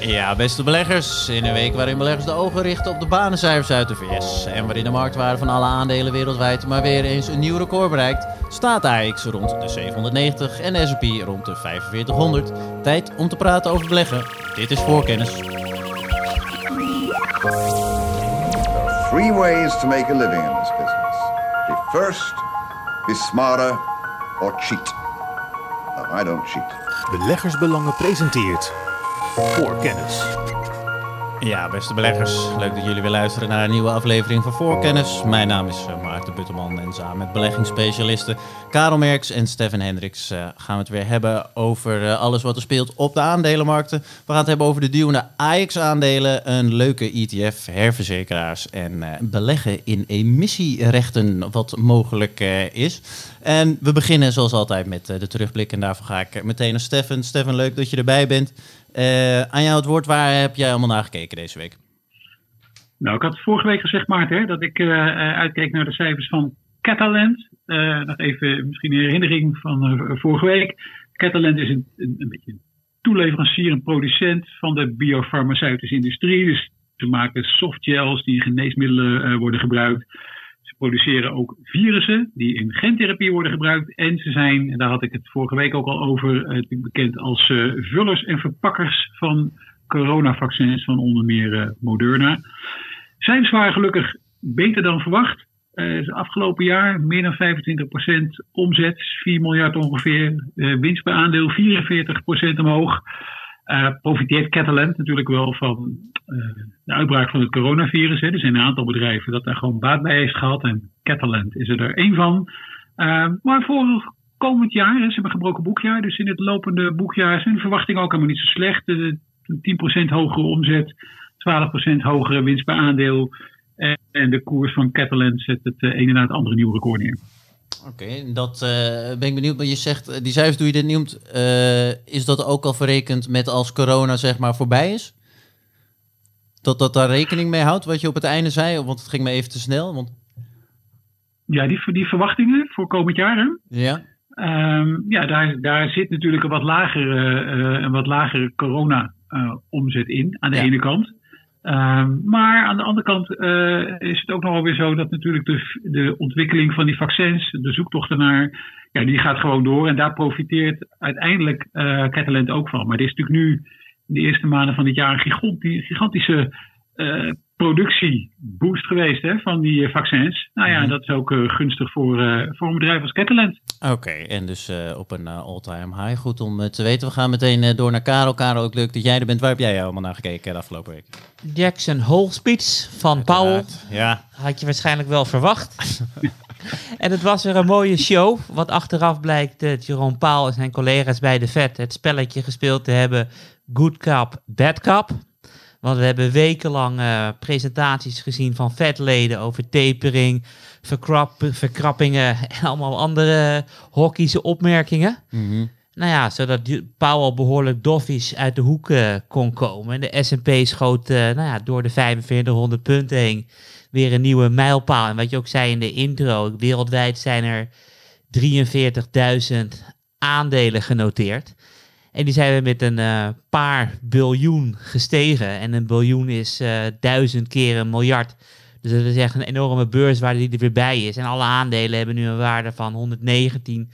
Ja, beste beleggers. In een week waarin beleggers de ogen richten op de banencijfers uit de VS. En waarin de marktwaarde van alle aandelen wereldwijd maar weer eens een nieuw record bereikt, staat AX rond de 790 en de S&P rond de 4500. Tijd om te praten over beleggen. Dit is voorkennis. Three ways to make a living in this business. Be first, be smarter, or cheat. No, I don't cheat. Beleggersbelangen presenteert Voorkennis. Ja, beste beleggers. Leuk dat jullie weer luisteren naar een nieuwe aflevering van Voorkennis. Mijn naam is uh, Maarten Butterman en samen met beleggingsspecialisten Karel Merks en Stefan Hendricks uh, gaan we het weer hebben over uh, alles wat er speelt op de aandelenmarkten. We gaan het hebben over de duwende AX-aandelen, een leuke ETF, herverzekeraars en beleggen in emissierechten, wat mogelijk is. En we beginnen zoals altijd met de terugblik en daarvoor ga ik meteen naar Stefan. Stefan, leuk dat je erbij bent. Uh, aan jou het woord, waar heb jij allemaal naar gekeken deze week? Nou, ik had vorige week gezegd, Maarten, dat ik uh, uitkeek naar de cijfers van Catalent. Nog even misschien een herinnering van vorige week. Catalent is een, een, een beetje een toeleverancier, een producent van de biofarmaceutische industrie. Dus ze maken softgels die geneesmiddelen worden gebruikt produceren ook virussen die in gentherapie worden gebruikt. En ze zijn, en daar had ik het vorige week ook al over, uh, bekend als uh, vullers en verpakkers van coronavaccins van onder meer uh, Moderna. Zijn zwaar gelukkig beter dan verwacht. het afgelopen jaar meer dan 25% omzet, 4 miljard ongeveer. winst per aandeel 44% omhoog. Uh, profiteert Catalent natuurlijk wel van uh, de uitbraak van het coronavirus. Hè. Er zijn een aantal bedrijven dat daar gewoon baat bij heeft gehad. En Catalent is er één van. Uh, maar voor komend jaar, hè, ze hebben gebroken boekjaar. Dus in het lopende boekjaar zijn de verwachtingen ook helemaal niet zo slecht. De 10% hogere omzet, 12% hogere winst per aandeel. En, en de koers van Catalent zet het een na het andere nieuwe record neer. Oké, okay, dat uh, ben ik benieuwd. Maar je zegt, die cijfers, hoe je dit noemt, uh, is dat ook al verrekend met als corona zeg maar voorbij is? Dat dat daar rekening mee houdt, wat je op het einde zei? Want het ging me even te snel. Want... Ja, die, die verwachtingen voor komend jaar, hè? Ja. Um, ja, daar, daar zit natuurlijk een wat lagere, uh, een wat lagere corona-omzet in, aan de ja. ene kant. Um, maar aan de andere kant uh, is het ook nog wel weer zo dat natuurlijk de, de ontwikkeling van die vaccins, de zoektocht ernaar, ja, die gaat gewoon door. En daar profiteert uiteindelijk uh, ook van. Maar dit is natuurlijk nu, in de eerste maanden van dit jaar, een gigantische, uh, productieboost geweest hè, van die vaccins. Nou ja, mm. dat is ook gunstig voor, voor een bedrijf als Catalent. Oké, okay, en dus op een all-time high. Goed om te weten. We gaan meteen door naar Karel. Karel, ook leuk dat jij er bent. Waar heb jij allemaal naar gekeken de afgelopen week? Jackson Hole speech van Powell. Ja. Had je waarschijnlijk wel verwacht. en het was weer een mooie show. Wat achteraf blijkt dat Jerome Powell en zijn collega's bij de Fed het spelletje gespeeld te hebben. Good cop, bad cop. Want we hebben wekenlang uh, presentaties gezien van Fed-leden over tapering, verkrap, verkrappingen en allemaal andere hockeyse opmerkingen. Mm -hmm. Nou ja, zodat Powell behoorlijk doffies uit de hoek uh, kon komen. En de S&P schoot uh, nou ja, door de 4500 punten heen weer een nieuwe mijlpaal. En wat je ook zei in de intro, wereldwijd zijn er 43.000 aandelen genoteerd. En die zijn we met een uh, paar biljoen gestegen. En een biljoen is duizend keer een miljard. Dus dat is echt een enorme beurswaarde die er weer bij is. En alle aandelen hebben nu een waarde van 119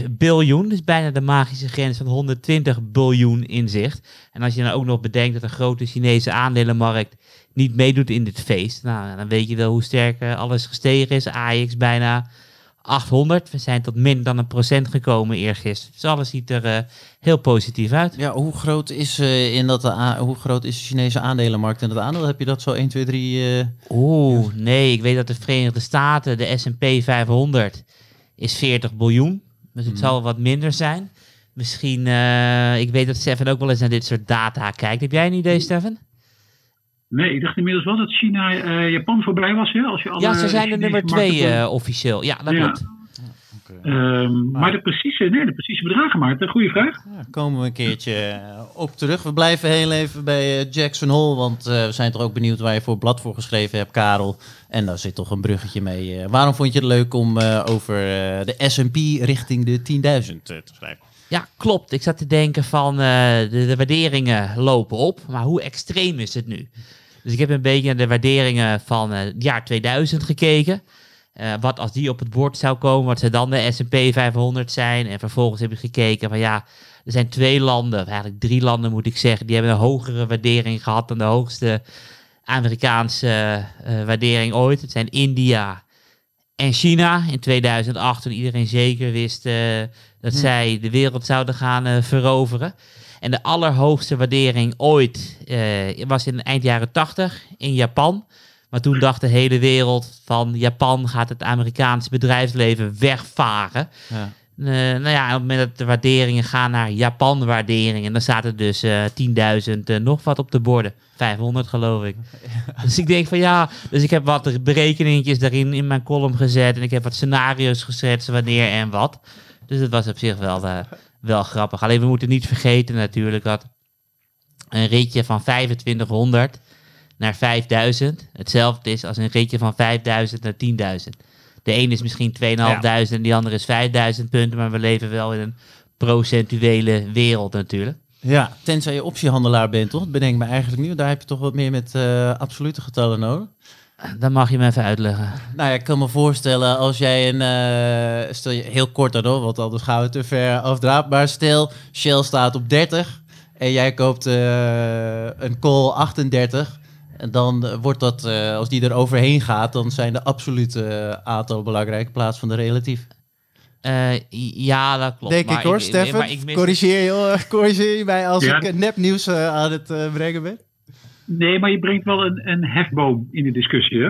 1,5 biljoen. Dus bijna de magische grens van 120 biljoen in zicht. En als je dan ook nog bedenkt dat een grote Chinese aandelenmarkt niet meedoet in dit feest. Nou, dan weet je wel hoe sterk alles gestegen is. AX bijna 800. We zijn tot min dan een procent gekomen eergisteren. Dus alles ziet er uh, heel positief uit. Ja, hoe groot is, uh, in dat, uh, hoe groot is de Chinese aandelenmarkt in dat aandeel? Heb je dat zo 1, 2, 3... Oeh, nee. Ik weet dat de Verenigde Staten, de S&P 500 is 40 biljoen. Dus het mm. zal wat minder zijn. Misschien, ik weet dat Stefan ook wel eens naar dit soort data kijkt. Heb jij een idee, Stefan? Nee, ik dacht inmiddels wel dat China uh, Japan voorbij was. Hè? Als je alle ja, ze zijn de nummer twee uh, officieel. Ja, dat ja. klopt. Okay. Um, maar, maar de precieze, nee, de precieze bedragen, Maarten, goede vraag. Ja, komen we een keertje op terug. We blijven heel even bij Jackson Hole, want uh, we zijn toch ook benieuwd waar je voor blad voor geschreven hebt, Karel. En daar zit toch een bruggetje mee. waarom vond je het leuk om over de S&P richting de 10.000 te schrijven? Ja, klopt. Ik zat te denken van eh, de, de waarderingen lopen op, maar hoe extreem is het nu? Dus ik heb een beetje naar de waarderingen van eh, het jaar 2000 gekeken. Eh, wat als die op het bord zou komen, wat zou dan de S&P 500 zijn? En vervolgens heb ik gekeken van ja, er zijn twee landen, of eigenlijk drie landen moet ik zeggen, die hebben een hogere waardering gehad dan de hoogste Amerikaanse eh, waardering ooit. Het zijn India en China in 2008, toen iedereen zeker wist dat zij de wereld zouden gaan veroveren. En de allerhoogste waardering ooit eh, was in eind jaren 80 in Japan. Maar toen dacht de hele wereld van Japan gaat het Amerikaanse bedrijfsleven wegvaren. Ja. Eh, nou ja, op het moment dat de waarderingen gaan naar Japan-waarderingen, dan staat er dus eh 10.000 eh, nog wat op de borden. 500 geloof ik. Dus ik denk van ja, dus ik heb wat berekeningetjes daarin in mijn column gezet en ik heb wat scenario's geschetst wanneer en wat. Dus het was op zich wel, wel grappig. Alleen we moeten niet vergeten natuurlijk dat een ritje van 2500 naar 5000 hetzelfde is als een ritje van 5000 naar 10.000. De een is misschien 2.500 en die andere is 5000 punten, maar we leven wel in een procentuele wereld natuurlijk. Ja, tenzij je optiehandelaar bent, toch? Bedenk me eigenlijk nu. Daar heb je toch wat meer met eh, absolute getallen nodig. Dan mag je me even uitleggen. Nou ja, ik kan me voorstellen als jij een, eh, stel je heel kort dan hoor, want anders gaan we te ver afdraaien. Maar stel, Shell staat op 30 en jij koopt eh, een call 38. En dan eh, wordt dat, eh, als die er overheen gaat, dan zijn de absolute aantallen belangrijk in plaats van de relatief. Eh, ja, dat klopt. Denk maar ik hoor, ik mis- corrigeer, je, hoor. corrigeer je mij als Ja. ik eh, nepnieuws eh, aan het brengen ben? Nee, maar je brengt wel een, een hefboom in de discussie.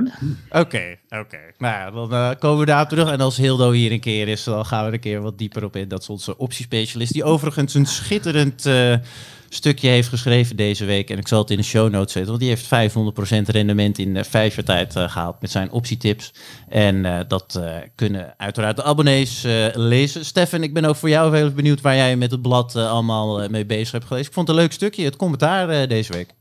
Oké, oké. Nou ja, dan eh, komen we daarop terug. En als Hildo hier een keer is, dan gaan we er een keer wat dieper op in. Dat is onze optiespecialist, die overigens een schitterend eh, stukje heeft geschreven deze week. En ik zal het in de show notes zetten, want die heeft 500% rendement in eh, vijf jaar tijd eh, gehaald met zijn optietips. En dat kunnen uiteraard de abonnees lezen. Stefan, ik ben ook voor jou heel benieuwd waar jij met het blad allemaal mee bezig hebt geweest. Ik vond het een leuk stukje, het commentaar deze week.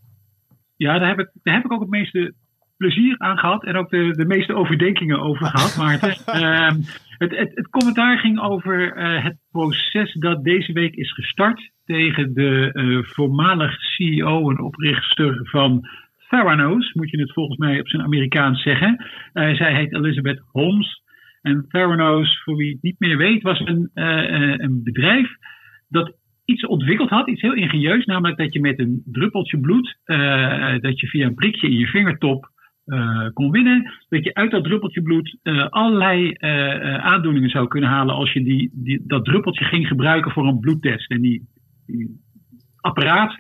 Ja, daar heb, ik, daar heb ik ook het meeste plezier aan gehad en ook de, de meeste overdenkingen over gehad, Maarten. Ehm, het, het, het commentaar ging over eh, het proces dat deze week is gestart tegen de eh, voormalig CEO en oprichter van Theranos, moet je het volgens mij op zijn Amerikaans zeggen. Eh, zij heet Elizabeth Holmes. En Theranos, voor wie het niet meer weet, was een, een bedrijf dat iets ontwikkeld had, iets heel ingenieus, namelijk dat je met een druppeltje bloed, eh, dat je via een prikje in je vingertop eh, kon winnen, dat je uit dat druppeltje bloed eh, allerlei aandoeningen zou kunnen halen als je die, die, dat druppeltje ging gebruiken voor een bloedtest. En die, die apparaat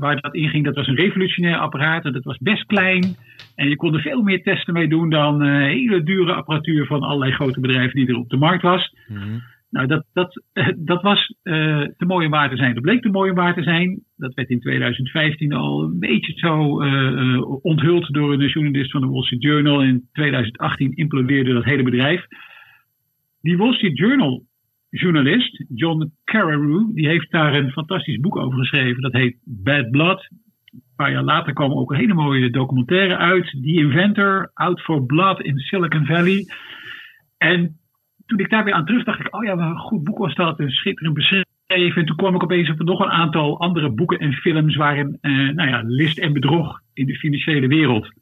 waar dat in ging, dat was een revolutionair apparaat en dat was best klein. En je kon er veel meer testen mee doen dan hele dure apparatuur van allerlei grote bedrijven die er op de markt was. Nou, dat, dat, eh, dat was eh, te mooi om waar te zijn. Dat bleek te mooi om waar te zijn. Dat werd in 2015 al een beetje zo eh, onthuld door een journalist van de Wall Street Journal. In 2018 implodeerde dat hele bedrijf. Die Wall Street Journal journalist, John Carreyrou, die heeft daar een fantastisch boek over geschreven. Dat heet Bad Blood. Een paar jaar later kwam ook een hele mooie documentaire uit. The Inventor, Out for Blood in Silicon Valley. En toen ik daar weer aan terug dacht ik, oh ja, wat een goed boek was dat, een schitterend beschreven. En toen kwam ik opeens op nog een aantal andere boeken en films waarin, eh, nou ja, list en bedrog in de financiële wereld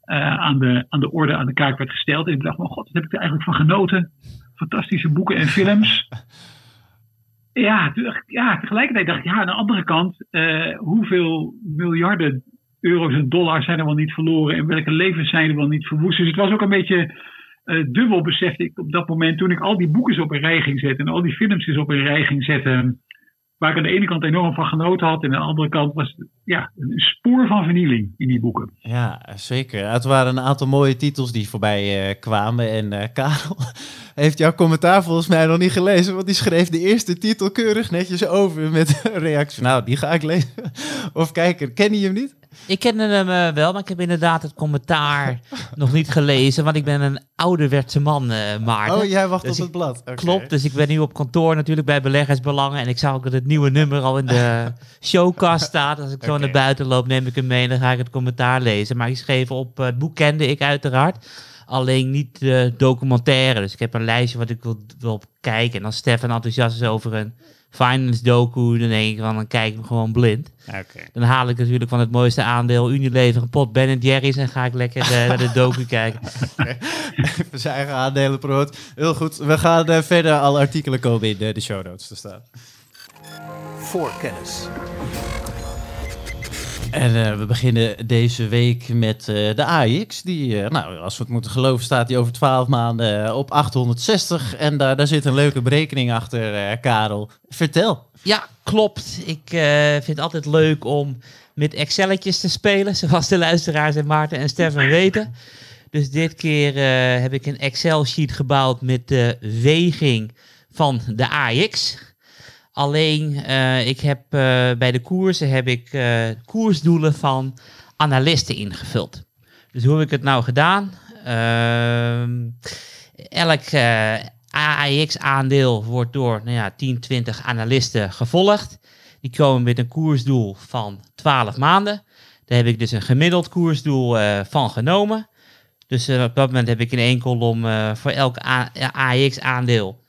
eh, aan, de, aan de orde, aan de kaak werd gesteld. En ik dacht, oh god, wat heb ik er eigenlijk van genoten. Fantastische boeken en films. Ja, ja, tegelijkertijd dacht ik, ja, aan de andere kant, eh, hoeveel miljarden euro's en dollars zijn er wel niet verloren en welke levens zijn er wel niet verwoest. Dus het was ook een beetje eh, dubbel besefte ik op dat moment toen ik al die boeken op een rij ging zetten en al die films op een rij ging zetten. Waar ik aan de ene kant enorm van genoten had en aan de andere kant was het, ja, een spoor van vernieling in die boeken. Ja, zeker. Het waren een aantal mooie titels die voorbij eh, kwamen. En eh, Karel heeft jouw commentaar volgens mij nog niet gelezen, want die schreef de eerste titel keurig netjes over met een reactie. Nou, die ga ik lezen. Of kijken. Ken je hem niet? Ik kende hem eh, wel, maar ik heb inderdaad het commentaar nog niet gelezen, want ik ben een ouderwetse man, eh Maarten. Oh, jij wacht Dus op het blad. Klopt, dus ik ben nu op kantoor natuurlijk bij Beleggersbelangen. En ik zag ook dat het nieuwe nummer al in de showcast staat. Als ik zo naar buiten loop, neem ik hem mee en dan ga ik het commentaar lezen. Maar ik schreef op, eh, het boek kende ik uiteraard. Alleen niet de documentaire. Dus ik heb een lijstje wat ik wil, wil kijken. En als Stefan enthousiast is over een finance docu, dan denk ik van, dan kijk ik hem gewoon blind. Dan haal ik natuurlijk van het mooiste aandeel Unilever een pot Ben Jerry's en ga ik lekker eh, naar de docu kijken. Even zijn eigen aandelen promoot. Heel goed. We gaan eh, verder. Alle artikelen komen in de, de show notes te staan. Voor kennis. En eh, we beginnen deze week met eh, de AX. Die, eh, nou, als we het moeten geloven, staat die over 12 maanden op 860. En daar, daar zit een leuke berekening achter, eh, Karel. Vertel. Ja, klopt. Ik eh, vind het altijd leuk om met Excelletjes te spelen, zoals de luisteraars en Maarten en Stefan weten. Dus dit keer eh, heb ik een Excel-sheet gebouwd met de weging van de AX. Alleen, eh, ik heb eh, bij de koersen heb ik eh, koersdoelen van analisten ingevuld. Dus hoe heb ik het nou gedaan? Ehm, elk AAX-aandeel wordt door nou ja, 10, 20 analisten gevolgd. Die komen met een koersdoel van 12 maanden. Daar heb ik dus een gemiddeld koersdoel van genomen. Dus op dat moment heb ik in één kolom voor elk AX-aandeel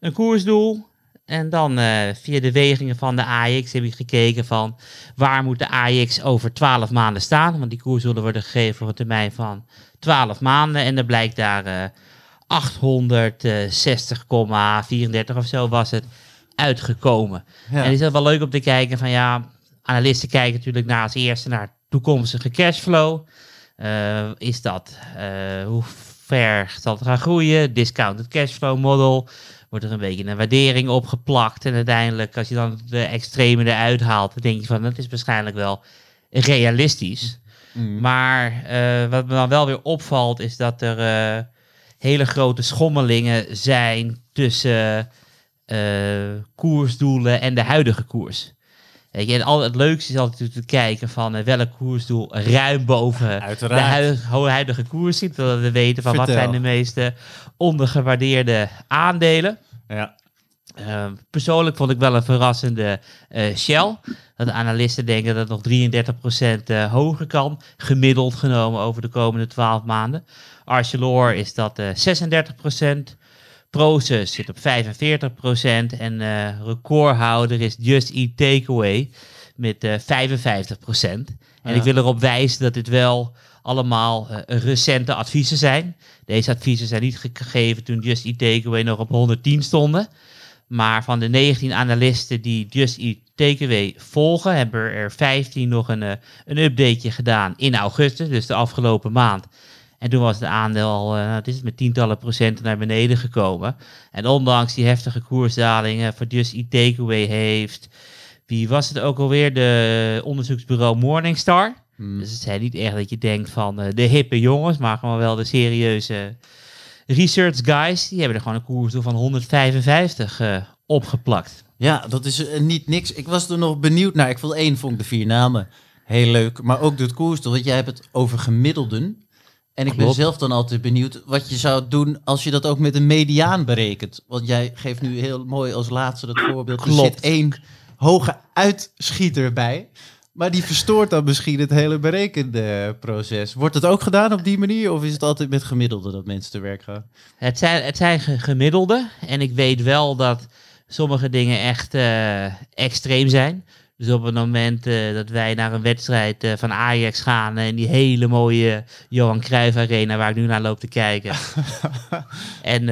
een koersdoel. En dan eh, via de wegingen van de AX heb ik gekeken van waar moet de AX over 12 maanden staan. Want die koersdoelen worden gegeven voor een termijn van 12 maanden. En er blijkt daar eh 860,34 of zo was het uitgekomen. Ja. En is dat wel leuk om te kijken van ja, analisten kijken natuurlijk naar als eerste naar toekomstige cashflow. Eh, is dat, eh, hoe ver zal het gaan groeien? Discounted cashflow model. Wordt er een beetje een waardering opgeplakt. En uiteindelijk, als je dan de extreme eruit haalt, dan denk je van dat is waarschijnlijk wel realistisch. Mm. Maar eh, wat me dan wel weer opvalt, is dat er eh, hele grote schommelingen zijn tussen eh, koersdoelen en de huidige koers. Weet je, en al het leukste is altijd te kijken van welk koersdoel ruim boven de Uiteraard. huidige, huidige koers zit. Zodat we weten van wat zijn de meeste ondergewaardeerde aandelen. Ja. Uh, persoonlijk vond ik wel een verrassende eh, Shell. Dat de analisten denken dat het nog 33% eh, hoger kan. Gemiddeld genomen over de komende 12 maanden. Arcelor is dat eh 36%. Proces zit op 45%. En eh, recordhouder is Just Eat Takeaway met eh 55%. En Ja. ik wil erop wijzen dat dit wel allemaal eh, recente adviezen zijn. Deze adviezen zijn niet ge- gegeven toen Just Eat Takeaway nog op 110 stonden. Maar van de 19 analisten die Just Eat Takeaway volgen, hebben er 15 nog een, eh, een updateje gedaan in augustus, dus de afgelopen maand. En toen was het aandeel eh, het is met tientallen procenten naar beneden gekomen. En ondanks die heftige koersdalingen voor Just Eat Takeaway heeft, wie was het ook alweer, de onderzoeksbureau Morningstar. Mm. Dus het zijn niet echt dat je denkt van eh, de hippe jongens, maar gewoon wel de serieuze research guys. Die hebben er gewoon een koersdoel van 155 eh, opgeplakt. Ja, dat is eh, niet niks. Ik was er nog benieuwd naar. Ik vond één, vond ik de vier namen heel leuk. Maar ook het koers, want jij hebt het over gemiddelden. En ik ben zelf dan altijd benieuwd wat je zou doen als je dat ook met een mediaan berekent. Want jij geeft nu heel mooi als laatste dat voorbeeld. Er Klopt. zit één hoge uitschieter bij. Maar die verstoort dan misschien het hele berekende proces. Wordt het ook gedaan op die manier? Of is het altijd met gemiddelde dat mensen te werk gaan? Het zijn, het zijn ge- gemiddelde. En ik weet wel dat sommige dingen echt eh, extreem zijn. Dus op het moment eh, dat wij naar een wedstrijd eh, van Ajax gaan... en die hele mooie Johan Cruijff Arena waar ik nu naar loop te kijken... en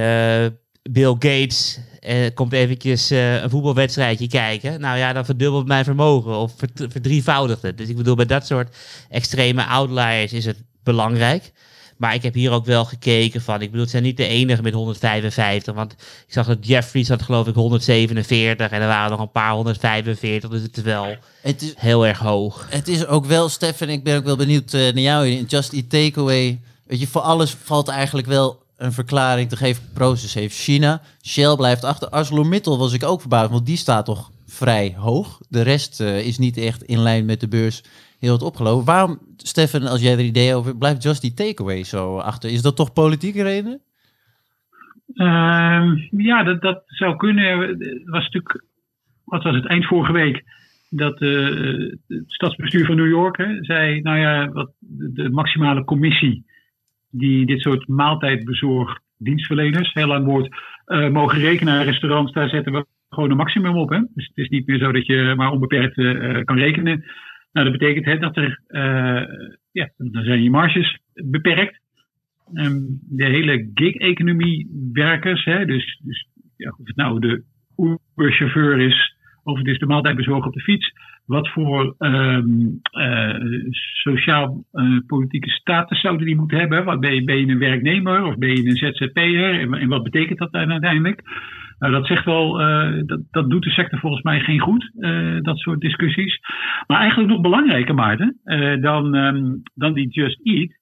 Bill Gates eh, komt eventjes eh, een voetbalwedstrijdje kijken... nou ja, dan verdubbelt mijn vermogen of vert- verdrievoudigt het. Dus ik bedoel, bij dat soort extreme outliers is het belangrijk... Maar ik heb hier ook wel gekeken van, ik bedoel, het zijn niet de enige met 155. Want ik zag dat Jeffries had geloof ik 147 en er waren nog een paar 145. Dus het is wel Het is, heel erg hoog. Het is ook wel, Stefan, ik ben ook wel benieuwd eh, naar jou in Just Eat Takeaway. Weet je, voor alles valt eigenlijk wel een verklaring te geven. Proces heeft China, Shell blijft achter. ArcelorMittal was ik ook verbaasd, want die staat toch vrij hoog. De rest eh, is niet echt in lijn met de beurs heel het opgelopen. Waarom, Stefan, als jij er idee over blijft Just Eat Takeaway zo achter? Is dat toch politieke redenen? Ehm, ja, dat, dat zou kunnen. Het was natuurlijk, wat was het, eind vorige week, dat eh, het stadsbestuur van New York hè, zei, nou ja, wat de maximale commissie die dit soort maaltijdbezorgd dienstverleners. Heel lang wordt uh, mogen rekenen naar restaurants, daar zetten we gewoon een maximum op. Hè? Dus het is niet meer zo dat je maar onbeperkt uh, kan rekenen. Nou, dat betekent hè, dat er, ja, dan zijn je marges beperkt. Um, de hele gig-economie werkers, hè, dus, dus ja, of het nou de Uber-chauffeur is, of het is de maaltijdbezorger op de fiets, wat voor um, uh, sociaal-politieke uh, status zouden die moeten hebben? Wat, ben, je, een werknemer of ben je een ZZP'er? En, en wat betekent dat dan uiteindelijk? Nou, dat zegt wel, uh, dat, dat doet de sector volgens mij geen goed, dat soort discussies. Maar eigenlijk nog belangrijker, Maarten, dan, um, dan die Just Eat,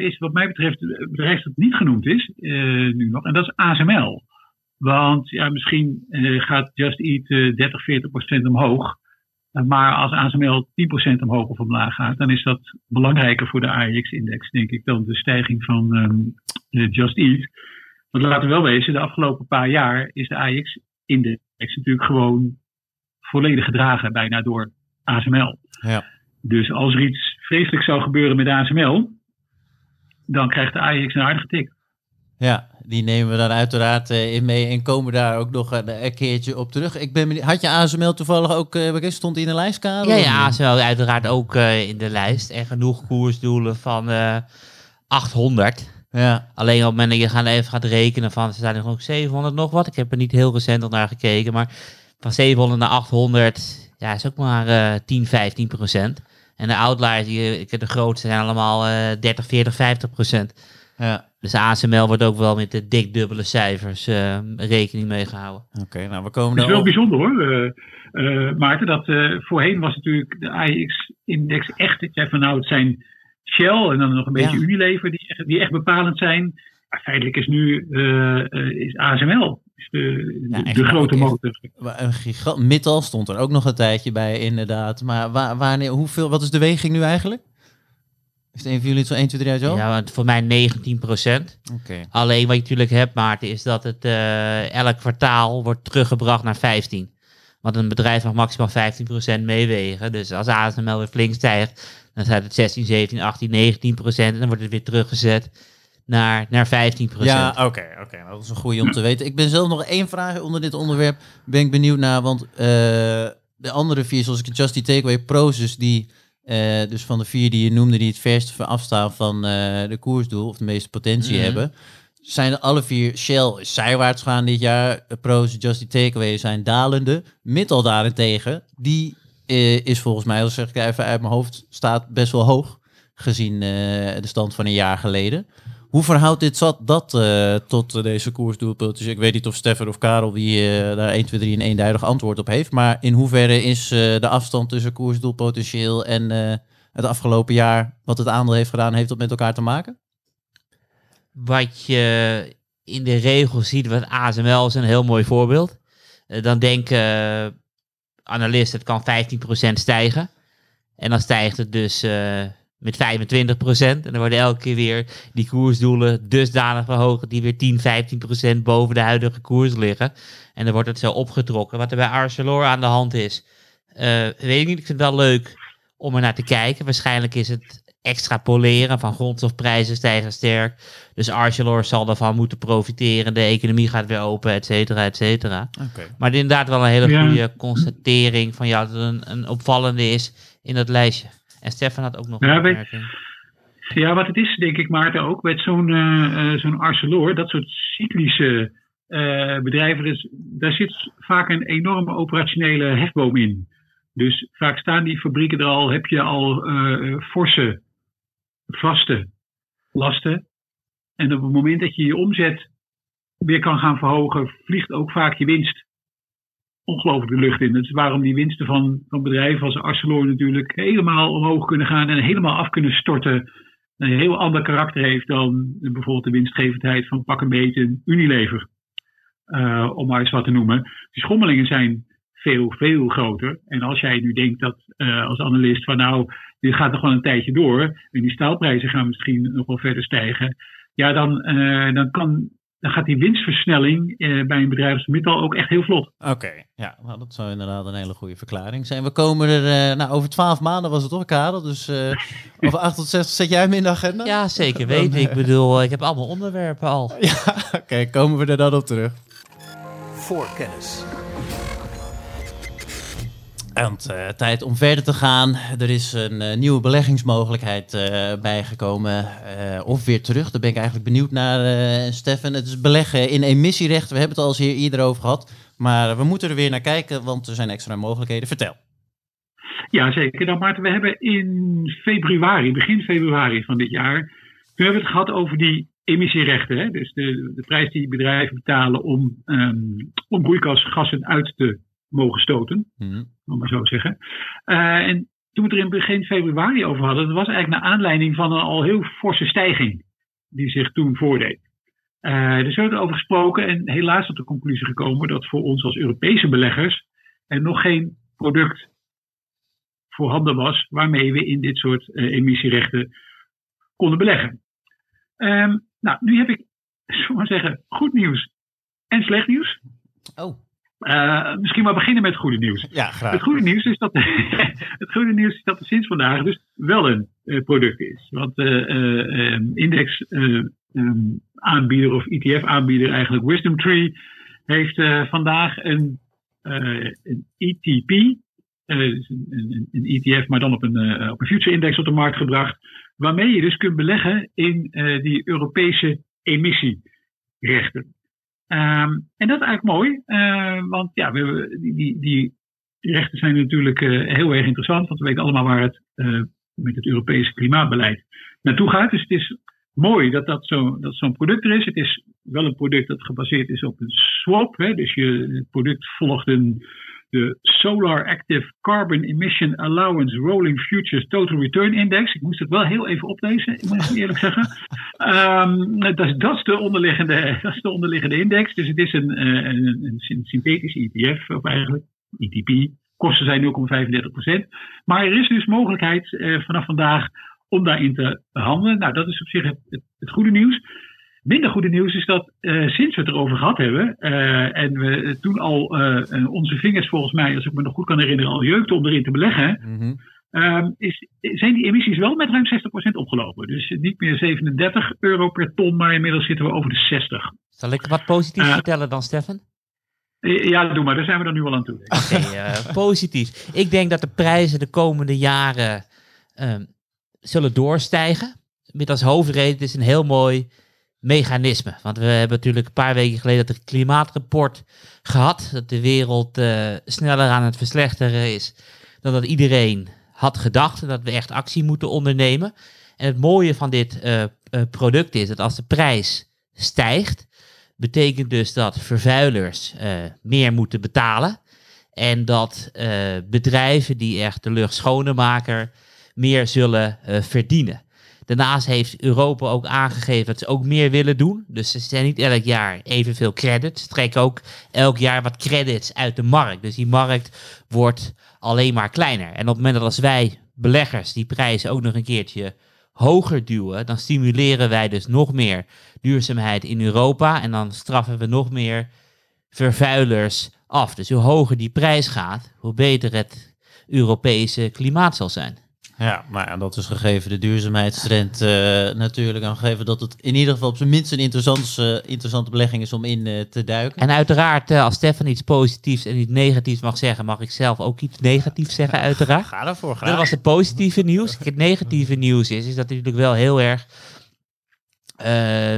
is wat mij betreft het bedrijf dat niet genoemd is, nu nog, en dat is ASML. Want ja, misschien gaat Just Eat 30, 40 procent omhoog. Maar als ASML 10% omhoog of omlaag gaat, dan is dat belangrijker voor de AEX-index, denk ik, dan de stijging van um, Just Eat. Want laten we wel wezen, de afgelopen paar jaar is de AEX-index natuurlijk gewoon volledig gedragen, bijna door ASML. Ja. Dus als er iets vreselijks zou gebeuren met ASML, dan krijgt de AEX een aardige tik. Ja, die nemen we dan uiteraard uh, in mee en komen daar ook nog een, een keertje op terug. Ik ben benieuwd, had je ASML toevallig ook bekend? Stond die in de lijst, Karel? Ja, ja, ASML uiteraard ook in de lijst. En genoeg koersdoelen van 800. Ja. Alleen op het moment dat je gaat even gaat rekenen van, ze zijn er ook 700 nog wat. Ik heb er niet heel recent al naar gekeken, maar van 700 naar 800, ja, is ook maar 10, 15 procent. En de outliers, die, de grootste zijn allemaal 30, 40, 50 procent. Ja. Dus ASML wordt ook wel met de dik dubbele cijfers uh, rekening mee gehouden. Oké, okay, nou we komen Het is wel bijzonder hoor, uh, uh, Maarten. Dat, voorheen was natuurlijk de AIX-index echt, ik zei van nou het zijn Shell en dan nog een beetje ja. Unilever die echt, die echt bepalend zijn. Maar feitelijk is nu is ASML is de, ja, de, de grote motor. Een gigant, Mittal stond er ook nog een tijdje bij inderdaad. Maar waar, wanneer, hoeveel, wat is de weging nu eigenlijk? Het een van jullie zo 1, 2, 3 uit zo? Ja, voor mij 19 procent. Okay. Alleen wat je natuurlijk hebt, Maarten, is dat het uh, elk kwartaal wordt teruggebracht naar 15. Want een bedrijf mag maximaal 15 procent meewegen. Dus als ASML weer flink stijgt, dan staat het 16, 17, 18, 19 procent. En dan wordt het weer teruggezet naar, naar 15 procent. Ja, oké. Okay, oké. Okay. Dat is een goede om te weten. Ik ben zelf nog één vraag onder dit onderwerp. Ben ik benieuwd naar, want uh, de andere vier, zoals ik Just die Takeaway Proces, die... Uh, dus van de vier die je noemde, die het verst afstaan van uh, de koersdoel, of de meeste potentie mm -hmm. hebben, zijn er alle vier Shell zijwaarts gaan dit jaar. Pro's, Justy Takeaway zijn dalende. Mittal daarentegen, die uh, is volgens mij, als zeg ik even uit mijn hoofd, staat best wel hoog gezien de stand van een jaar geleden. Hoe verhoudt dit zat dat uh, tot deze koersdoelpuntjes? Ik weet niet of Stefan of Karel die uh, daar 1, 2, 3 een eenduidig antwoord op heeft. Maar in hoeverre is de afstand tussen koersdoelpotentieel en het afgelopen jaar, wat het aandeel heeft gedaan, heeft dat met elkaar te maken? Wat je in de regel ziet, wat ASML is een heel mooi voorbeeld. dan denken analisten, het kan 15% stijgen. En dan stijgt het dus met 25% En dan worden elke keer weer die koersdoelen dusdanig verhoogd die weer 10, 15% boven de huidige koers liggen. En dan wordt het zo opgetrokken. Wat er bij Arcelor aan de hand is, uh, weet ik niet. Ik vind het wel leuk om er naar te kijken. Waarschijnlijk is het extrapoleren van grondstofprijzen stijgen sterk. Dus Arcelor zal daarvan moeten profiteren. De economie gaat weer open, et cetera, et cetera. Okay. Maar inderdaad wel een hele ja. goede constatering van ja, dat een, een opvallende is in dat lijstje. En Stefan had ook nog ja, een opmerking. Ja, wat het is, denk ik, Maarten, ook met zo'n uh, zo'n Arcelor, dat soort cyclische uh, bedrijven, dus, daar zit vaak een enorme operationele hefboom in. Dus vaak staan die fabrieken er al, heb je al uh, forse, vaste lasten. En op het moment dat je je omzet weer kan gaan verhogen, vliegt ook vaak je winst ongelooflijk de lucht in. Dat is waarom die winsten van, van bedrijven als Arcelor natuurlijk helemaal omhoog kunnen gaan en helemaal af kunnen storten. Een heel ander karakter heeft dan bijvoorbeeld de winstgevendheid van pak een beetje Unilever. Uh, om maar eens wat te noemen. Die schommelingen zijn veel, veel groter. En als jij nu denkt dat uh, als analist van nou, dit gaat nog wel een tijdje door. En die staalprijzen gaan misschien nog wel verder stijgen. Ja, dan, uh, dan kan dan gaat die winstversnelling eh, bij een bedrijf als Mittal ook echt heel vlot. Oké, ja, nou, dat zou inderdaad een hele goede verklaring zijn. We komen er, uh, nou, over twaalf maanden was het toch, Karel? Dus uh, over 8 tot 60 zet jij hem in de agenda? Ja, zeker weten. Ik bedoel, ik heb allemaal onderwerpen al. Ja, oké, komen we er dan op terug. Voorkennis. En uh, tijd om verder te gaan. Er is een uh, nieuwe beleggingsmogelijkheid uh, bijgekomen. of weer terug. Daar ben ik eigenlijk benieuwd naar, Stefan. Het is beleggen in emissierechten. We hebben het al eens hier eerder over gehad. Maar we moeten er weer naar kijken, want er zijn extra mogelijkheden. Vertel. Ja, zeker. Nou, Maarten, we hebben in februari, begin februari van dit jaar. Toen hebben we het gehad over die emissierechten. Hè? Dus de, de prijs die bedrijven betalen om, um, om broeikasgassen uit te mogen stoten, mm. Om maar zo zeggen. Uh, en toen we er in begin februari over hadden, dat was eigenlijk naar aanleiding van een al heel forse stijging die zich toen voordeed. Uh, dus we hebben gesproken en helaas tot de conclusie gekomen dat voor ons als Europese beleggers er nog geen product voorhanden was waarmee we in dit soort uh, emissierechten konden beleggen. Um, nou, nu heb ik, zullen maar zeggen, goed nieuws en slecht nieuws. Oh. Uh, misschien maar beginnen met het goede nieuws. Ja, graag. Het goede nieuws is dat, het goede nieuws is dat er sinds vandaag dus wel een uh, product is. Want uh, index um, aanbieder of ETF aanbieder eigenlijk Wisdom Tree heeft vandaag een, een ETP, dus een, een, een, ETF maar dan op een, op een future index op de markt gebracht. Waarmee je dus kunt beleggen in die Europese emissierechten. Um, en dat is eigenlijk mooi, uh, want ja, we, die, die, die, rechten zijn natuurlijk uh, heel erg interessant, want we weten allemaal waar het uh, met het Europese klimaatbeleid naartoe gaat. Dus het is mooi dat dat zo'n zo product er is. Het is wel een product dat gebaseerd is op een swap, hè, dus je, het product volgt een de Solar Active Carbon Emission Allowance Rolling Futures Total Return Index. Ik moest het wel heel even oplezen, ik moet eerlijk zeggen. Um, dat, is, dat, is de onderliggende, dat is de onderliggende index. Dus het is een, een, een, een synthetische ETF, of eigenlijk ETP. Kosten zijn 0,35%. Maar er is dus mogelijkheid uh, vanaf vandaag om daarin te handelen. Nou, dat is op zich het, het, het goede nieuws. Minder goede nieuws is dat uh, sinds we het erover gehad hebben uh, en we toen al uh, onze vingers volgens mij, als ik me nog goed kan herinneren, al jeukte om erin te beleggen, mm -hmm. is, zijn die emissies wel met ruim 60% opgelopen. Dus niet meer 37 euro per ton, maar inmiddels zitten we over de 60. Zal ik wat positief vertellen dan, Stefan? Ja, doe maar, daar zijn we dan nu al aan toe. Oké, okay, positief. Ik denk dat de prijzen de komende jaren zullen doorstijgen. Met als hoofdreden, het is een heel mooi mechanisme. Want we hebben natuurlijk een paar weken geleden het klimaatrapport gehad. Dat de wereld uh, sneller aan het verslechteren is dan dat iedereen had gedacht. En dat we echt actie moeten ondernemen. En het mooie van dit uh, uh, product is dat als de prijs stijgt, betekent dus dat vervuilers meer moeten betalen. En dat bedrijven die echt de lucht schoner maken, meer zullen verdienen. Daarnaast heeft Europa ook aangegeven dat ze ook meer willen doen. Dus ze zijn niet elk jaar evenveel credits. Ze trekken ook elk jaar wat credits uit de markt. Dus die markt wordt alleen maar kleiner. En op het moment dat als wij beleggers die prijzen ook nog een keertje hoger duwen, dan stimuleren wij dus nog meer duurzaamheid in Europa. En dan straffen we nog meer vervuilers af. Dus hoe hoger die prijs gaat, hoe beter het Europese klimaat zal zijn. Ja, maar ja, dat is gegeven de duurzaamheidstrend uh, natuurlijk. En gegeven dat het in ieder geval op zijn minst een interessante, uh, interessante belegging is om in uh, te duiken. En uiteraard, als Stefan iets positiefs en iets negatiefs mag zeggen, mag ik zelf ook iets negatiefs zeggen, uiteraard. Ga daarvoor, graag. Dat was het positieve nieuws. Het negatieve nieuws is, is dat het natuurlijk wel heel erg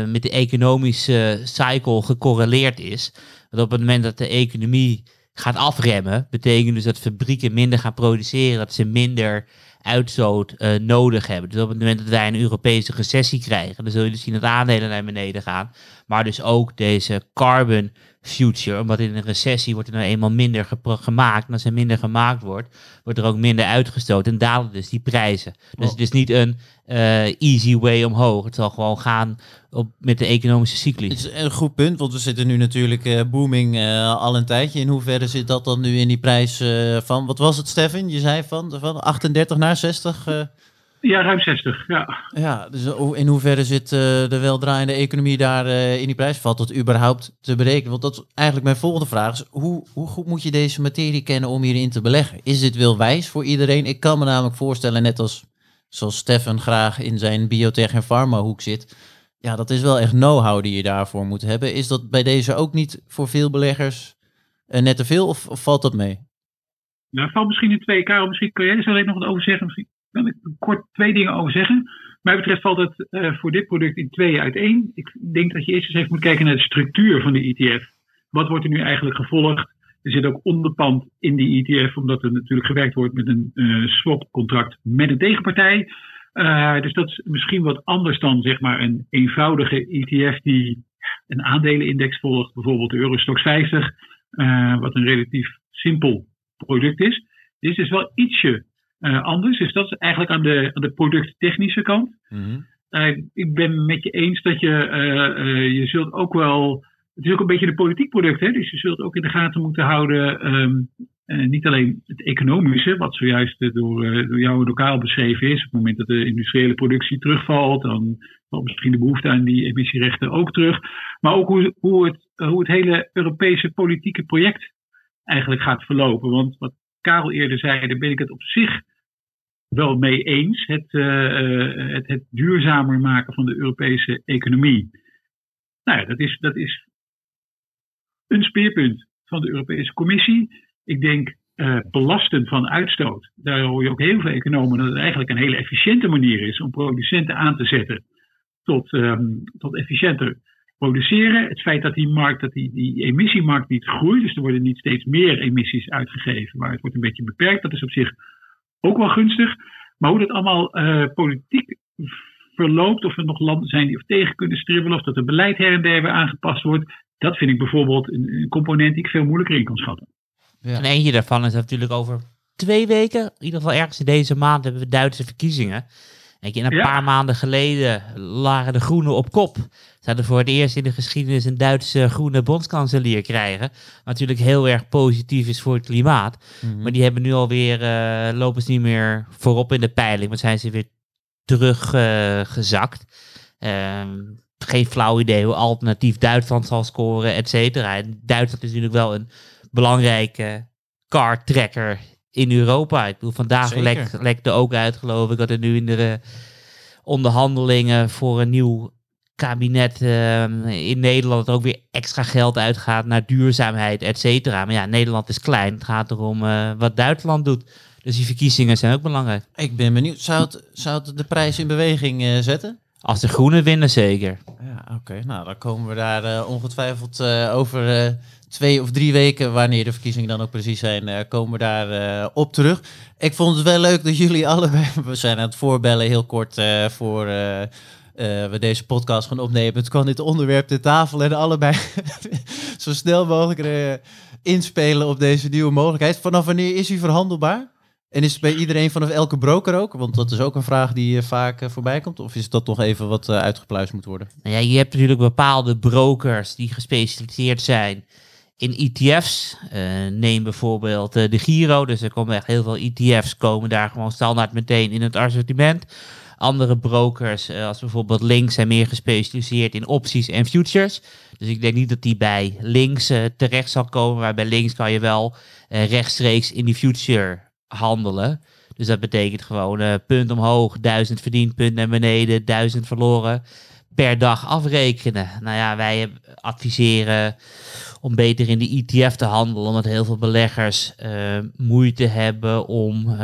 met de economische cycle gecorreleerd is. Dat op het moment dat de economie gaat afremmen, betekent dus dat fabrieken minder gaan produceren, dat ze minder uitstoot uh, nodig hebben. Dus op het moment dat wij een Europese recessie krijgen, dan zul je dus zien dat aandelen naar beneden gaan. Maar dus ook deze carbon future, omdat in een recessie wordt er nou eenmaal minder gemaakt. En als er minder gemaakt wordt, wordt er ook minder uitgestoten en dalen dus die prijzen. Dus oh. het is niet een uh, easy way omhoog. Het zal gewoon gaan op, met de economische cycli. Het is een goed punt, want we zitten nu natuurlijk uh, booming uh, al een tijdje. In hoeverre zit dat dan nu in die prijs van, wat was het Stefan? Je zei van, van 38 naar 60? Ja, ruim 60. Ja. Ja, dus in hoeverre zit uh, de weldraaiende economie daar uh, in die prijs? Valt dat überhaupt te berekenen? Want dat is eigenlijk mijn volgende vraag. Is hoe, hoe goed moet je deze materie kennen om hierin te beleggen? Is dit wel wijs voor iedereen? Ik kan me namelijk voorstellen, net als zoals Stefan graag in zijn biotech- en farmahoek zit. Ja, dat is wel echt know-how die je daarvoor moet hebben. Is dat bij deze ook niet voor veel beleggers uh, net te veel of, of, valt dat mee? Nou, valt misschien in twee. Karel, misschien kun jij er zo alleen nog wat over zeggen. Misschien kan ik kort twee dingen over zeggen. Mij betreft valt het uh, voor dit product in twee uiteen. Ik denk dat je eerst eens even moet kijken naar de structuur van de ETF. Wat wordt er nu eigenlijk gevolgd? Er zit ook onderpand in die ETF, omdat er natuurlijk gewerkt wordt met een uh, swap-contract met een tegenpartij. Uh, dus dat is misschien wat anders dan zeg maar een eenvoudige ETF die een aandelenindex volgt, bijvoorbeeld de Eurostox 50, uh, wat een relatief simpel product is. Dit is dus wel ietsje uh, anders. Dus dat is eigenlijk aan de, aan de producttechnische kant. Mm-hmm. ik ben met je eens dat je, je zult ook wel het is ook een beetje een politiek product, hè? dus je zult ook in de gaten moeten houden. Um, uh, niet alleen het economische, wat zojuist door, door jou lokaal beschreven is. Op het moment dat de industriële productie terugvalt, dan valt misschien de behoefte aan die emissierechten ook terug. Maar ook hoe, hoe, het, hoe het hele Europese politieke project eigenlijk gaat verlopen. Want wat Karel eerder zei, daar ben ik het op zich wel mee eens. Het, uh, het, het duurzamer maken van de Europese economie. Nou ja, dat is, dat is een speerpunt van de Europese Commissie. Ik denk uh, belasten van uitstoot. Daar hoor je ook heel veel economen dat het eigenlijk een hele efficiënte manier is om producenten aan te zetten tot, um, tot efficiënter produceren. Het feit dat die markt, dat die, die emissiemarkt niet groeit, dus er worden niet steeds meer emissies uitgegeven, maar het wordt een beetje beperkt, dat is op zich ook wel gunstig. Maar hoe dat allemaal uh, politiek verloopt, of er nog landen zijn die of tegen kunnen stribbelen, of dat er beleid her en der weer aangepast wordt, dat vind ik bijvoorbeeld een, een component die ik veel moeilijker in kan schatten. Ja. En eentje daarvan is natuurlijk over twee weken, in ieder geval ergens in deze maand, hebben we Duitse verkiezingen. Weet je, een ja. paar maanden geleden lagen de Groenen op kop. Zouden voor het eerst in de geschiedenis een Duitse groene bondskanselier krijgen. Wat natuurlijk heel erg positief is voor het klimaat. Mm -hmm. Maar die hebben nu alweer, uh, lopen ze niet meer voorop in de peiling. Maar zijn ze weer teruggezakt. Uh, um, geen flauw idee hoe alternatief Duitsland zal scoren, et cetera. En Duitsland is natuurlijk wel een belangrijke car-trekker in Europa. Ik bedoel, vandaag lek, lekte ook uit, geloof ik, dat er nu in de onderhandelingen voor een nieuw kabinet uh, in Nederland er ook weer extra geld uitgaat naar duurzaamheid, et cetera. Maar ja, Nederland is klein. Het gaat erom uh, wat Duitsland doet. Dus die verkiezingen zijn ook belangrijk. Ik ben benieuwd. Zou het, zou het de prijs in beweging uh, zetten? Als de groenen winnen, zeker. Ja, oké. Okay. Nou, dan komen we daar uh, ongetwijfeld over twee of drie weken, wanneer de verkiezingen dan ook precies zijn, komen we daar op terug. Ik vond het wel leuk dat jullie allebei, we zijn aan het voorbellen heel kort voor we deze podcast gaan opnemen. Het kwam dit onderwerp ter tafel en allebei zo snel mogelijk inspelen op deze nieuwe mogelijkheid. Vanaf wanneer is hij verhandelbaar? En is het bij iedereen vanaf elke broker ook? Want dat is ook een vraag die vaak voorbij komt. Of is dat nog even wat uitgepluist moet worden? Nou ja, je hebt natuurlijk bepaalde brokers die gespecialiseerd zijn in ETF's. neem bijvoorbeeld de Giro. Dus er komen echt heel veel ETF's komen daar gewoon standaard meteen in het assortiment. Andere brokers, als bijvoorbeeld Links, zijn meer gespecialiseerd in opties en futures. Dus ik denk niet dat die bij Links terecht zal komen. Maar bij Links kan je wel rechtstreeks in die future handelen. Dus dat betekent gewoon punt omhoog, duizend verdiend, punt naar beneden, duizend verloren. Per dag afrekenen. Nou ja, wij adviseren om beter in de ETF te handelen, omdat heel veel beleggers uh, moeite hebben om uh,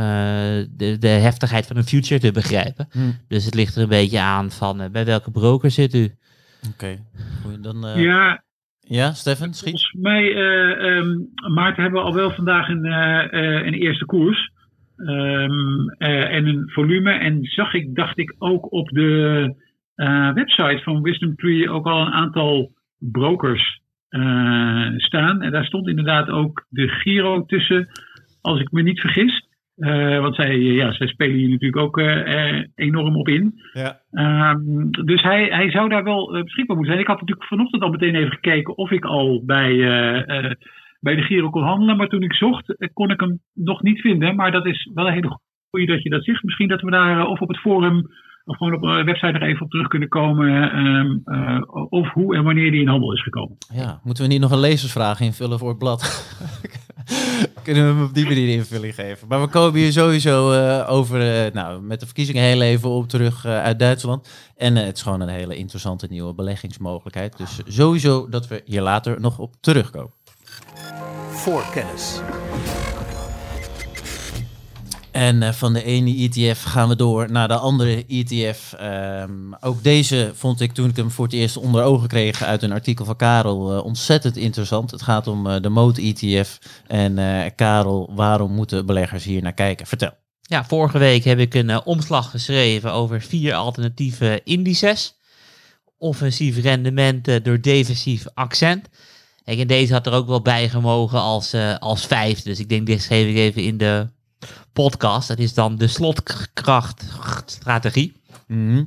de, de, heftigheid van een future te begrijpen. Hmm. Dus het ligt er een beetje aan van bij welke broker zit u. Oké, okay. dan. Ja, ja, Stefan, schiet. Volgens mij, uh, um, Maarten, hebben we al wel vandaag een, een eerste koers. Um, en een volume. En zag ik, dacht ik, ook op de website van Wisdom Tree ook al een aantal brokers staan. En daar stond inderdaad ook de Giro tussen, als ik me niet vergis. Uh, want zij, ja, zij spelen hier natuurlijk ook uh, enorm op in. Ja. Um, dus hij, hij zou daar wel beschikbaar moeten zijn. Ik had natuurlijk vanochtend al meteen even gekeken of ik al bij, bij de Giro kon handelen. Maar toen ik zocht, kon ik hem nog niet vinden. Maar dat is wel een hele je dat je dat zegt. Misschien dat we daar eh, of op het forum of gewoon op een website nog even op terug kunnen komen. ehm, eh, of hoe en wanneer die in handel is gekomen. Ja, moeten we niet nog een lezersvraag invullen voor het blad? Kunnen we hem op die manier invulling geven? Maar we komen hier sowieso eh, over, eh, nou, met de verkiezingen heel even op terug eh, uit Duitsland. En eh, het is gewoon een hele interessante nieuwe beleggingsmogelijkheid. Dus sowieso dat we hier later nog op terugkomen. Voorkennis. En eh, van de ene ETF gaan we door naar de andere ETF. Ehm, ook deze vond ik toen ik hem voor het eerst onder ogen kreeg uit een artikel van Karel eh, ontzettend interessant. Het gaat om eh, de Mode ETF. En Karel, waarom moeten beleggers hier naar kijken? Vertel. Ja, vorige week heb ik een omslag geschreven over vier alternatieve indices. Offensief rendement door defensief accent. En deze had er ook wel bij gemogen als, als vijfde. Dus ik denk, dit schreef ik even in de podcast. Dat is dan de slotkrachtstrategie. Mhm.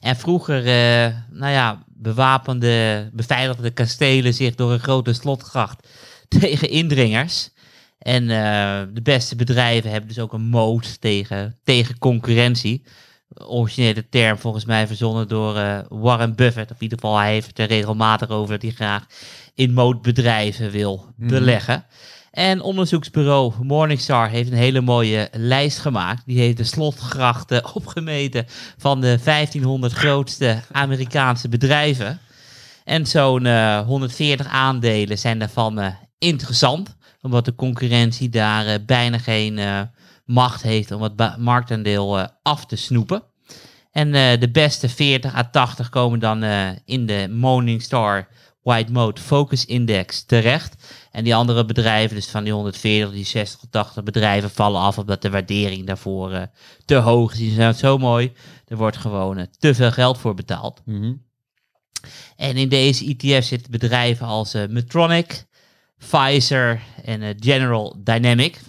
En vroeger, eh, nou ja, bewapende, beveiligde kastelen zich door een grote slotgracht tegen indringers. En eh, de beste bedrijven hebben dus ook een moot tegen, tegen concurrentie. Originele term volgens mij verzonnen door eh, Warren Buffett. Of in ieder geval, hij heeft het er regelmatig over dat hij graag in mootbedrijven wil Mhm. beleggen. En onderzoeksbureau Morningstar heeft een hele mooie lijst gemaakt. Die heeft de slotgrachten opgemeten van de 1500 grootste Amerikaanse bedrijven. En zo'n eh, 140 aandelen zijn daarvan eh, interessant, omdat de concurrentie daar eh, bijna geen eh, macht heeft om het marktaandeel eh, af te snoepen. En eh, de beste 40 à 80 komen dan eh, in de Morningstar White Mode Focus Index terecht. En die andere bedrijven, dus van die 140, die 60 tot 80 bedrijven, vallen af omdat de waardering daarvoor eh, te hoog is. Die zijn zo mooi, er wordt gewoon eh, te veel geld voor betaald. Mhm. En in deze ETF zitten bedrijven als eh, Medtronic, Pfizer en General Dynamic.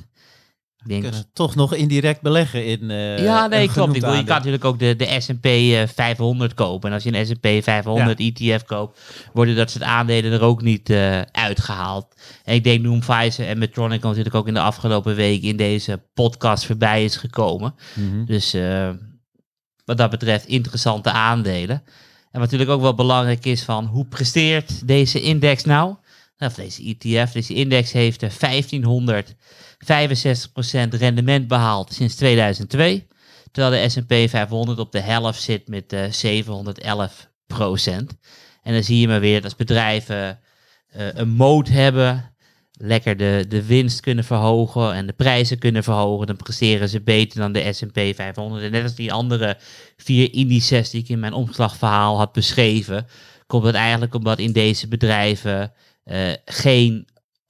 Denk, Kunnen toch nog indirect beleggen in. eh, ja, nee, klopt. Ik bedoel, je kan natuurlijk ook de, de S&P eh, 500 kopen. En als je een S&P 500 ETF koopt, worden dat soort aandelen er ook niet eh, uitgehaald. En ik denk nu om Pfizer en Medtronic natuurlijk ook in de afgelopen week in deze podcast voorbij is gekomen. Mhm. Dus eh, wat dat betreft interessante aandelen. En wat natuurlijk ook wel belangrijk is van hoe presteert deze index nou? Of deze ETF, deze index heeft eh, 1565% rendement behaald sinds 2002. Terwijl de S&P 500 op de helft zit met eh 711% En dan zie je maar weer dat bedrijven eh, een moot hebben, lekker de, de winst kunnen verhogen en de prijzen kunnen verhogen, dan presteren ze beter dan de S&P 500. En net als die andere vier indices die ik in mijn omslagverhaal had beschreven, komt het eigenlijk omdat in deze bedrijven eh, geen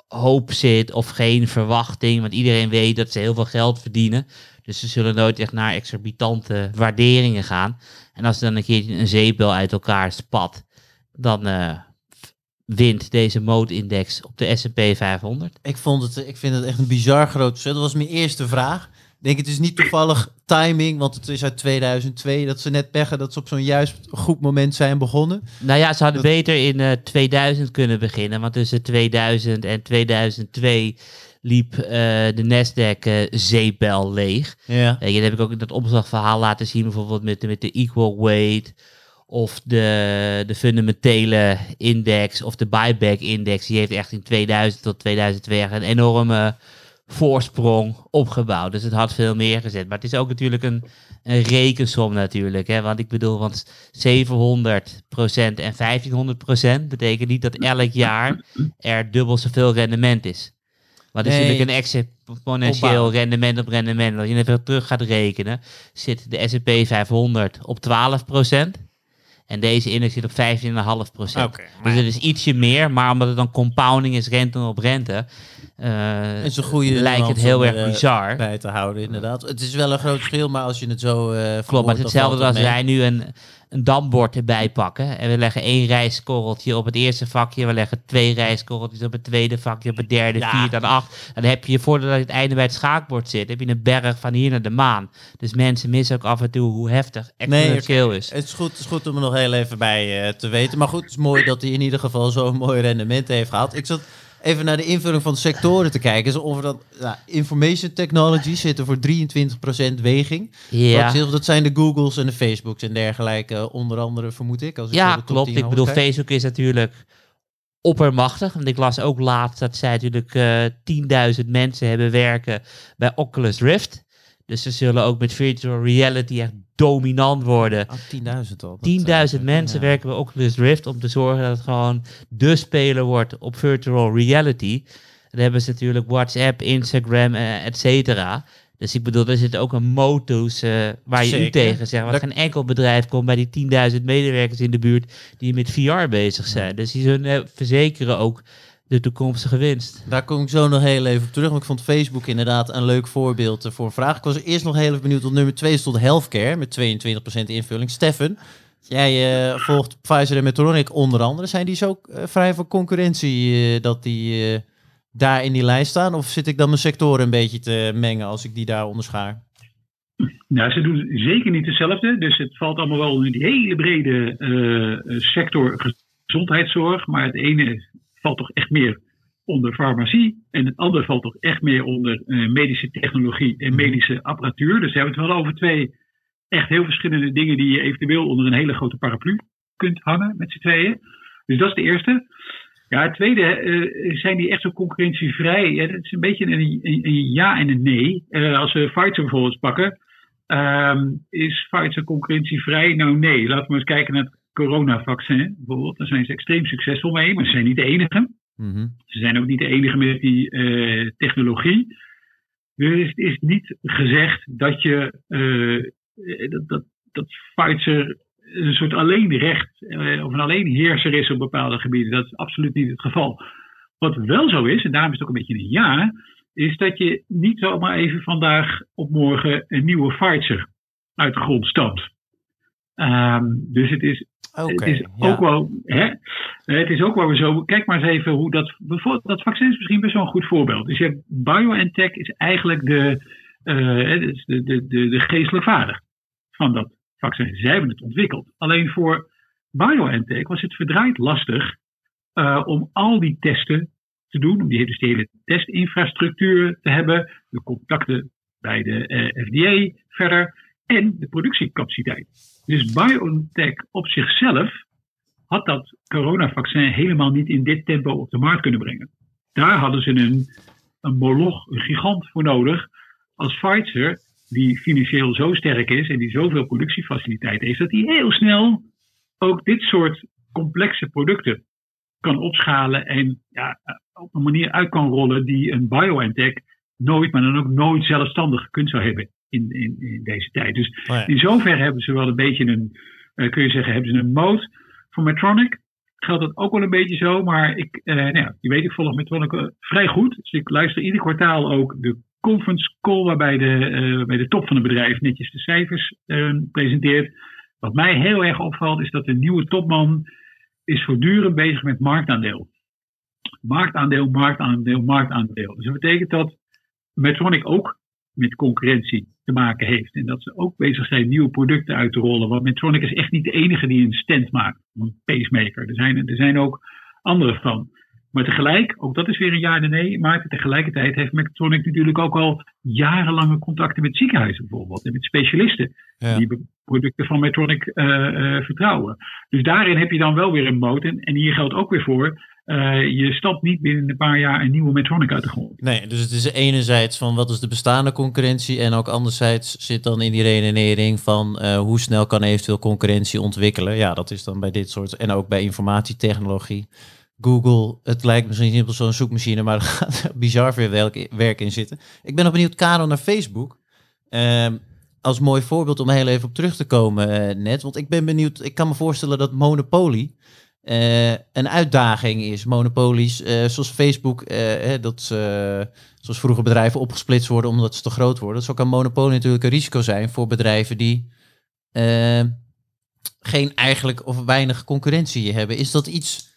hoop zit of geen verwachting, want iedereen weet dat ze heel veel geld verdienen. Dus ze zullen nooit echt naar exorbitante waarderingen gaan. En als er dan een keertje een zeepbel uit elkaar spat, dan eh, wint deze mode-index op de S&P 500. Ik, vond het, ik vind het echt een bizar groot verschil. Dat was mijn eerste vraag. Ik denk, het is niet toevallig timing, want het is uit 2002 dat ze net peggen dat ze op zo'n juist goed moment zijn begonnen. Nou ja, ze hadden Dat- beter in eh 2000 kunnen beginnen, want tussen 2000 en 2002 liep eh, de Nasdaq eh zeepbel leeg. Ja. Uh, dat heb ik ook in dat opslagverhaal laten zien, bijvoorbeeld met, de- met de equal weight of de, de fundamentele index of de buyback index. Die heeft echt in 2000 tot 2002 echt een enorme voorsprong opgebouwd. Dus het had veel meer gezet. Maar het is ook natuurlijk een, een rekensom natuurlijk. Hè? Want ik bedoel, want 700% en 1500% betekent niet dat elk jaar er dubbel zoveel rendement is. Maar het is Nee. natuurlijk een exponentieel rendement op rendement. Als je even terug gaat rekenen, zit de S&P 500 op 12% En deze index zit op 15,5 Oké, Dus het is ietsje meer, maar omdat het dan compounding is, rente op rente, eh, En ze groeien lijkt het heel erg bizar. bij te houden, inderdaad. Het is wel een groot verschil, maar als je het zo. eh Klopt, maar het hetzelfde dan als het wij nu een, een dambord erbij pakken. En we leggen één rijstkorreltje op het eerste vakje. We leggen twee rijstkorreltjes op het tweede vakje. Op het derde, Ja. vierde en acht. Dan heb je, voordat je het einde bij het schaakbord zit, heb je een berg van hier naar de maan. Dus mensen missen ook af en toe hoe heftig exponentieel is. Het is goed, het is goed om er nog heel even bij eh, te weten. Maar goed, het is mooi dat hij in ieder geval zo'n mooi rendement heeft gehad. Ik zat even naar de invulling van de sectoren te kijken. Is of dat nou, information technology zit er voor 23% weging. Ja, Wat, dat zijn de Googles en de Facebooks en dergelijke, onder andere, vermoed ik. Als ik ja klopt. 10 Ik bedoel, kijk. Facebook is natuurlijk oppermachtig. Want ik las ook laatst dat zij natuurlijk eh 10.000 mensen hebben werken bij Oculus Rift. Dus ze zullen ook met virtual reality echt dominant worden. Oh, 10.000 al. Dat, 10.000 eh, mensen ja. werken bij Oculus Rift om te zorgen dat het gewoon de speler wordt op virtual reality. Dan hebben ze natuurlijk WhatsApp, Instagram, eh, et cetera. Dus ik bedoel, er zit ook een modus eh, waar je u tegen zegt. Want geen enkel bedrijf komt bij die 10.000 medewerkers in de buurt die met VR bezig zijn. Dus die zullen verzekeren ook de toekomstige winst. Daar kom ik zo nog heel even op terug. Want ik vond Facebook inderdaad een leuk voorbeeld eh, voor een vraag. Ik was eerst nog heel even benieuwd. Tot nummer 2 stond healthcare met 22% invulling. Steffen, jij eh, volgt Pfizer en Medtronic onder andere. Zijn die zo eh, vrij van concurrentie eh, dat die eh, daar in die lijst staan? Of zit ik dan mijn sectoren een beetje te mengen als ik die daar onderschaar? Nou, ze doen zeker niet hetzelfde. Dus het valt allemaal wel in die hele brede eh, sector gezondheidszorg. Maar het ene valt toch echt meer onder farmacie. En het andere valt toch echt meer onder eh, medische technologie en medische apparatuur. Dus we hebben het wel over twee echt heel verschillende dingen die je eventueel onder een hele grote paraplu kunt hangen met z'n tweeën. Dus dat is de eerste. Ja, het tweede, eh, zijn die echt zo concurrentievrij? Ja, dat is een beetje een, een, een ja en een nee. Eh, als we Pfizer bijvoorbeeld pakken, ehm, is Pfizer concurrentievrij? Nou nee, laten we eens kijken naar het coronavaccin bijvoorbeeld. Daar zijn ze extreem succesvol mee, maar ze zijn niet de enige. Mhm. Ze zijn ook niet de enige met die eh, technologie. Dus het is niet gezegd dat je eh, dat, dat, dat Pfizer een soort alleenrecht eh, of een alleenheerser is op bepaalde gebieden. Dat is absoluut niet het geval. Wat wel zo is, en daarom is het ook een beetje een ja, is dat je niet zomaar even vandaag op morgen een nieuwe Pfizer uit de grond stampt. Ehm, dus het is het is ja. ook wel, hè, het is ook wel weer zo. Kijk maar eens even hoe dat. bijvoorbeeld- Dat vaccin is misschien best wel een goed voorbeeld. Dus je hebt BioNTech is eigenlijk de, dus de, de, de, de geestelijk vader van dat vaccin. Zij hebben het ontwikkeld. Alleen voor BioNTech was het verdraaid lastig eh, om al die testen te doen. Om die, dus die hele testinfrastructuur te hebben. De contacten bij de eh, FDA verder. En de productiecapaciteit. Dus BioNTech op zichzelf had dat coronavaccin helemaal niet in dit tempo op de markt kunnen brengen. Daar hadden ze een, een moloch, een gigant voor nodig. Als Pfizer, die financieel zo sterk is en die zoveel productiefaciliteit heeft, dat die heel snel ook dit soort complexe producten kan opschalen en ja, op een manier uit kan rollen die een BioNTech nooit, maar dan ook nooit zelfstandig gekund zou hebben in, in, in deze tijd. Dus Oh ja. in zoverre hebben ze wel een beetje een, eh, kun je zeggen, hebben ze een moot. Voor Medtronic geldt dat ook wel een beetje zo, maar ik, eh, nou ja, je weet, ik volg Medtronic eh, vrij goed. Dus ik luister ieder kwartaal ook de conference call waarbij de, waarbij de top van het bedrijf netjes de cijfers presenteert. Wat mij heel erg opvalt is dat de nieuwe topman is voortdurend bezig met marktaandeel. Marktaandeel, marktaandeel, marktaandeel. Dus dat betekent dat Medtronic ook met concurrentie te maken heeft. En dat ze ook bezig zijn nieuwe producten uit te rollen. Want Medtronic is echt niet de enige die een stent maakt. Een pacemaker. Er zijn, er zijn ook andere van. Maar tegelijk, ook dat is weer een ja en nee, maar tegelijkertijd heeft Medtronic natuurlijk ook al jarenlange contacten met ziekenhuizen bijvoorbeeld. En met specialisten Ja. die producten van Medtronic eh, eh, vertrouwen. Dus daarin heb je dan wel weer een moot. En, en hier geldt ook weer voor, eh, je stapt niet binnen een paar jaar een nieuwe Medtronic uit de grond. Nee, dus het is enerzijds van wat is de bestaande concurrentie en ook anderzijds zit dan in die redenering van eh, hoe snel kan eventueel concurrentie ontwikkelen. Ja, dat is dan bij dit soort en ook bij informatietechnologie. Google, het lijkt misschien simpel zo'n zoekmachine, maar er gaat bizar veel werk, in zitten. Ik ben nog benieuwd, Karel, naar Facebook. Ehm, als mooi voorbeeld om heel even op terug te komen eh, net. Want ik ben benieuwd, ik kan me voorstellen dat Monopoly eh, een uitdaging is. Monopolies, eh, zoals Facebook, hè, dat zoals vroeger bedrijven opgesplitst worden omdat ze te groot worden. Zo kan Monopoly natuurlijk een risico zijn voor bedrijven die geen eigenlijk of weinig concurrentie hebben. Is dat iets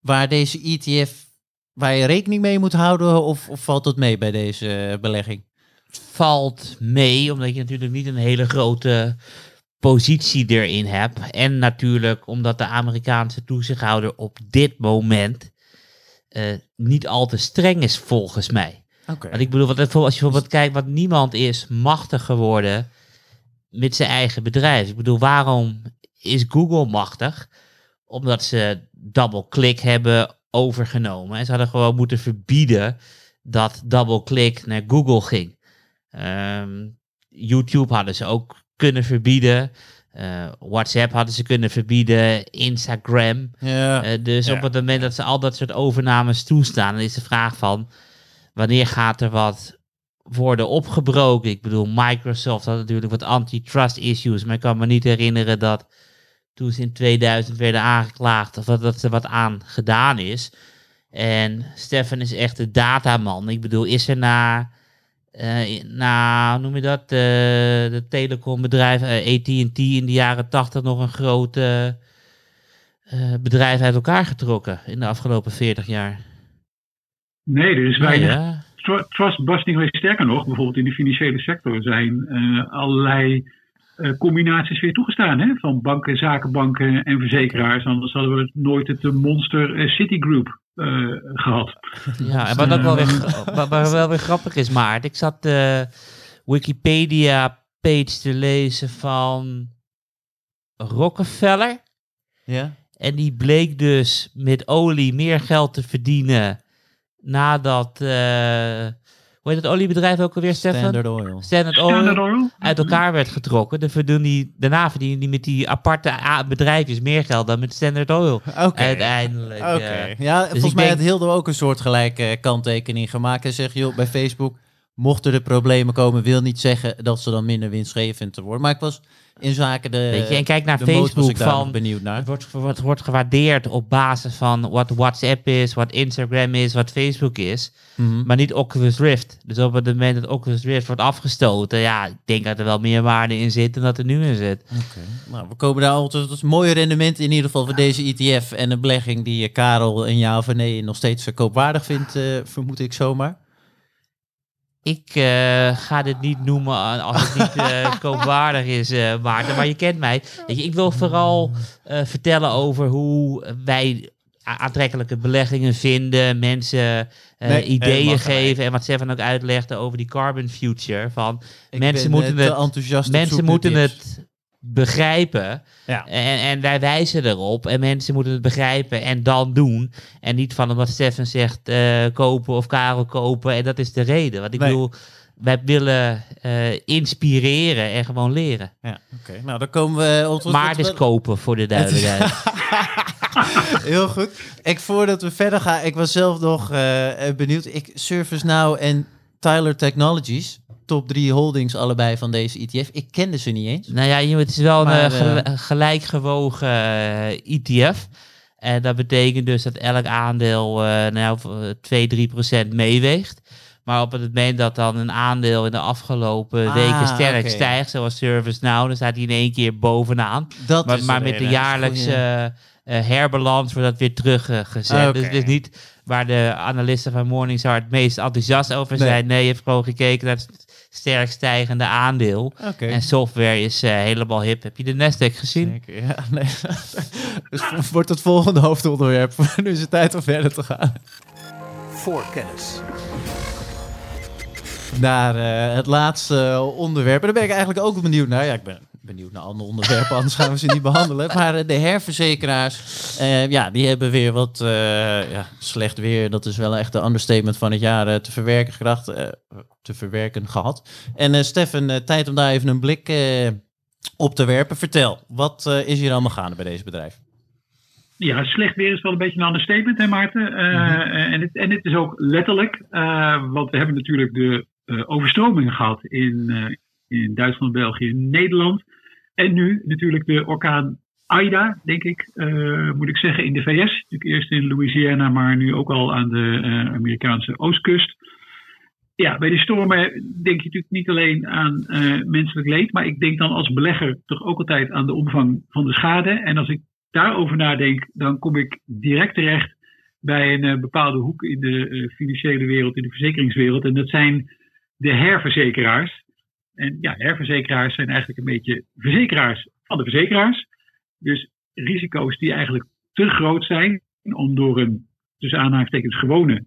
waar deze ETF, waar je rekening mee moet houden of, of valt dat mee bij deze belegging? valt mee, omdat je natuurlijk niet een hele grote positie erin hebt. En natuurlijk omdat de Amerikaanse toezichthouder op dit moment eh, niet al te streng is volgens mij. Want ik bedoel, wat, als je bijvoorbeeld kijkt, wat niemand is machtig geworden met zijn eigen bedrijf. Ik bedoel, waarom is Google machtig? Omdat ze DoubleClick hebben overgenomen. En ze hadden gewoon moeten verbieden dat DoubleClick naar Google ging. Ehm, YouTube hadden ze ook kunnen verbieden. Eh, WhatsApp hadden ze kunnen verbieden. Instagram. Ja. Eh, dus Ja. op het moment dat ze al dat soort overnames toestaan, dan is de vraag van wanneer gaat er wat worden opgebroken? Ik bedoel, Microsoft had natuurlijk wat antitrust issues, maar ik kan me niet herinneren dat toen ze in 2000 werden aangeklaagd of dat, dat er wat aan gedaan is. En Stefan is echt de dataman. Ik bedoel, is er na, na hoe noem je dat, eh, de telecombedrijf eh, AT&T in de jaren 80 nog een groot bedrijf uit elkaar getrokken in de afgelopen 40 jaar? Nee, er is weinig ja. tru- trustbusting geweest. Sterker nog, bijvoorbeeld in de financiële sector zijn allerlei combinaties weer toegestaan. Hè? Van banken, zakenbanken en verzekeraars. Anders hadden we nooit het monster Citigroup eh, gehad. Ja, en wat ook wel weer, gra- wat, wat wel weer grappig is, Maart. Ik zat de Wikipedia-page te lezen van Rockefeller. ja. En die bleek dus met olie meer geld te verdienen nadat... eh hoe heet het oliebedrijf ook alweer, Stefan? Standard Oil. Standard Oil. Standard Oil. uit elkaar werd getrokken. Dan verdienen die, daarna verdienen die met die aparte bedrijfjes meer geld dan met Standard Oil. Oké. Uiteindelijk. Oké. eh. ja, volgens ik mij denk- had Hilde ook een soort gelijke kanttekening gemaakt. En zegt, joh, bij Facebook, mochten er problemen komen, wil niet zeggen dat ze dan minder winstgevend worden. Maar ik was in zaken de, Weet je, en kijk naar Facebook van- benieuwd naar. Het wordt, wordt, wordt gewaardeerd op basis van wat WhatsApp is, wat Instagram is, wat Facebook is. Mhm. Maar niet Oculus Rift. Dus op het moment dat Oculus Rift wordt afgestoten, ja, ik denk dat er wel meer waarde in zit dan dat er nu in zit. Oké. Nou, we komen daar altijd tot mooie rendementen in ieder geval voor deze ETF en een belegging die eh, Karel een ja of nee nog steeds eh, koopwaardig vindt, eh, vermoed ik zomaar. Ik eh, ga dit niet noemen als het niet eh, koopwaardig is, eh Maarten. Maar je kent mij. Ik wil vooral eh, vertellen over hoe wij aantrekkelijke beleggingen vinden. Mensen eh, Nee, ideeën geven. En wat Stefan ook uitlegde over die carbon future. Van Ik mensen ben, moeten te het, enthousiast mensen moeten tips. het begrijpen. Ja. En, en wij wijzen erop. En mensen moeten het begrijpen en dan doen. En niet van wat Stefan zegt, eh, kopen of Karel kopen. En dat is de reden. Want ik Nee. bedoel, wij willen eh, inspireren en gewoon leren. Ja, oké. Nou, dan komen we... op- Maar het is kopen, voor de duidelijkheid. Heel goed. Ik, voordat we verder gaan, ik was zelf nog eh, eh, benieuwd. Ik, ServiceNow en Tyler Technologies, top drie holdings allebei van deze ETF. Ik kende ze niet eens. nou ja, het is wel een Maar, eh, gel- eh, gelijkgewogen eh, ETF. En dat betekent dus dat elk aandeel nou ja, 2, 3 procent meeweegt. Maar op het moment dat dan een aandeel in de afgelopen Ah, weken sterk stijgt, zoals ServiceNow, dan staat hij in één keer bovenaan. Dat Maar, met de jaarlijkse eh, herbalans wordt dat weer teruggezet. Oké. Dus het is niet waar de analisten van Morningstar het meest enthousiast over Nee. zijn. Nee, je hebt gewoon gekeken naar het sterk stijgende aandeel. En software is eh, helemaal hip. Heb je de Nasdaq gezien? Zeker, ja. Nee. dus wordt het volgende hoofdonderwerp. nu is het tijd om verder te gaan. Voorkennis. Naar eh, het laatste onderwerp. En daar ben ik eigenlijk ook benieuwd naar. Ja, ik ben benieuwd naar andere onderwerpen, anders gaan we ze niet behandelen. Maar eh, de herverzekeraars, eh, ja, die hebben weer wat eh, ja, slecht weer. Dat is wel echt de understatement van het jaar te verwerken gedacht, te verwerken gehad. En Stefan, tijd om daar even een blik op te werpen. Vertel, wat is hier allemaal gaande bij deze bedrijf? Ja, slecht weer is wel een beetje een understatement, hè Maarten? Eh, en, het, en het is ook letterlijk, eh, want we hebben natuurlijk de eh, overstromingen gehad in, in Duitsland, België en Nederland. En nu natuurlijk de orkaan Ida, denk ik, eh, moet ik zeggen, in de VS. Natuurlijk eerst in Louisiana, maar nu ook al aan de eh, Amerikaanse oostkust. Ja, bij die stormen denk je natuurlijk niet alleen aan eh, menselijk leed, maar ik denk dan als belegger toch ook altijd aan de omvang van de schade. En als ik daarover nadenk, dan kom ik direct terecht bij een bepaalde hoek in de financiële wereld, in de verzekeringswereld. En dat zijn de herverzekeraars. En ja, herverzekeraars zijn eigenlijk een beetje verzekeraars van de verzekeraars. Dus risico's die eigenlijk te groot zijn om door een tussen aanhalingstekens gewone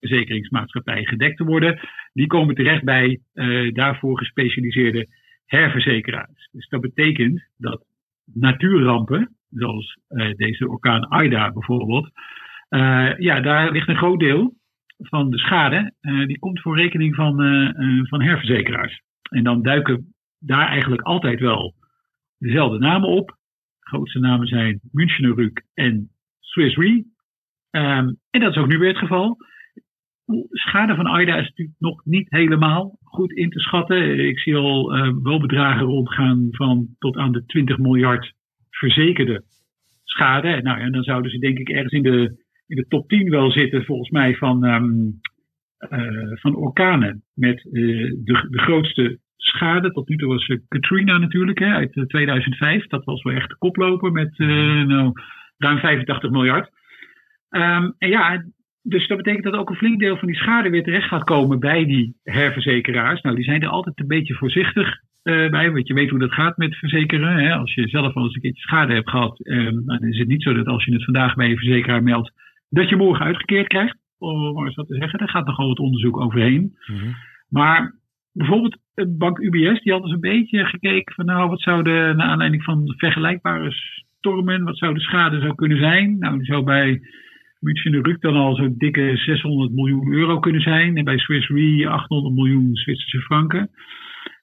verzekeringsmaatschappijen gedekt te worden. Die komen terecht bij uh, daarvoor gespecialiseerde herverzekeraars. Dus dat betekent dat natuurrampen, zoals uh, deze orkaan Aida bijvoorbeeld, uh, ja, daar ligt een groot deel van de schade, die komt voor rekening van, van herverzekeraars. En dan duiken daar eigenlijk altijd wel dezelfde namen op. De grootste namen zijn Münchener Rück en Swiss Re. Um, en dat is ook nu weer het geval schade van AIDA is natuurlijk nog niet helemaal goed in te schatten. Ik zie al uh, wel bedragen rondgaan van tot aan de 20 miljard verzekerde schade. Nou ja, dan zouden ze denk ik ergens in de, in de top 10 wel zitten, volgens mij, van, um, uh, van orkanen. Met uh, de, de grootste schade. Tot nu toe was Katrina natuurlijk, hè, uit 2005. Dat was wel echt de koploper met nou, ruim 85 miljard. Um, en ja, dus dat betekent dat ook een flink deel van die schade weer terecht gaat komen bij die herverzekeraars. Nou, die zijn er altijd een beetje voorzichtig uh, bij, want je weet hoe dat gaat met verzekeren. Hè? Als je zelf al eens een keertje schade hebt gehad, um, dan is het niet zo dat als je het vandaag bij je verzekeraar meldt, dat je morgen uitgekeerd krijgt. Om eens dat te zeggen, daar gaat nogal wat onderzoek overheen. Mm-hmm. Maar bijvoorbeeld bank UBS, die had eens een beetje gekeken van nou, wat zou de, naar aanleiding van vergelijkbare stormen, wat zou de schade zou kunnen zijn? Nou, die zou bij München Ruk dan al zo'n dikke 600 miljoen euro kunnen zijn. En bij Swiss Re 800 miljoen Zwitserse franken.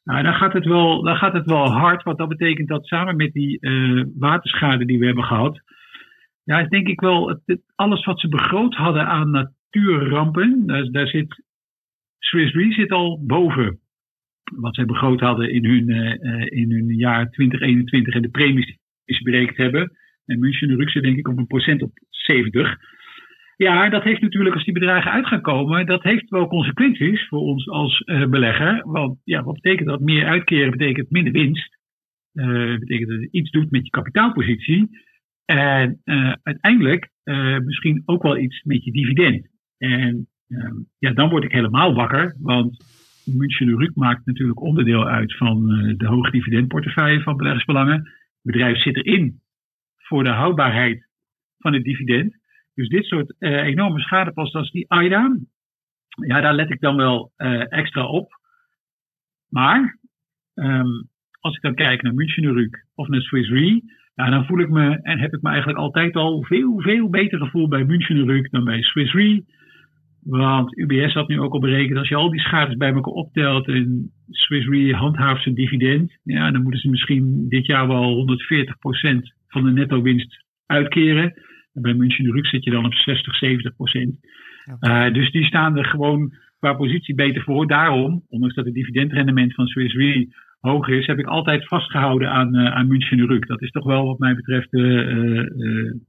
Nou, dan gaat, het wel, dan gaat het wel hard, want dat betekent dat samen met die uh, waterschade die we hebben gehad, ja, denk ik wel alles wat ze begroot hadden aan natuurrampen, daar zit Swiss Re zit al boven wat zij begroot hadden in hun, uh, in hun jaar 2021 en de premies die ze berekend hebben. En München Ruk zit denk ik op een procent op 70. Ja, dat heeft natuurlijk, als die bedragen uit gaan komen, dat heeft wel consequenties voor ons als uh, belegger. Want ja, wat betekent dat? Meer uitkeren betekent minder winst. Uh, betekent dat het iets doet met je kapitaalpositie. En uiteindelijk misschien ook wel iets met je dividend. En ja, dan word ik helemaal wakker, want München Ruk maakt natuurlijk onderdeel uit van de hoge dividendportefeuille van beleggersbelangen. Het bedrijf zit erin voor de houdbaarheid van het dividend. Dus dit soort uh, enorme schadeposten als die AIDA, ja, daar let ik dan wel uh, extra op. Maar um, als ik dan kijk naar München Rück of naar Swiss Re, ja, dan voel ik me en heb ik me eigenlijk altijd al veel, veel beter gevoel bij München Rück dan bij Swiss Re. Want UBS had nu ook al berekend, als je al die schades bij elkaar optelt en Swiss Re handhaaft zijn dividend, ja, dan moeten ze misschien dit jaar wel 140% van de netto winst uitkeren bij München Rück zit je dan op 60, 70 procent. Uh, dus die staan er gewoon qua positie beter voor. Daarom, ondanks dat het dividendrendement van Swiss Re hoger is, heb ik altijd vastgehouden aan, uh, aan München Rück. Dat is toch wel wat mij betreft uh,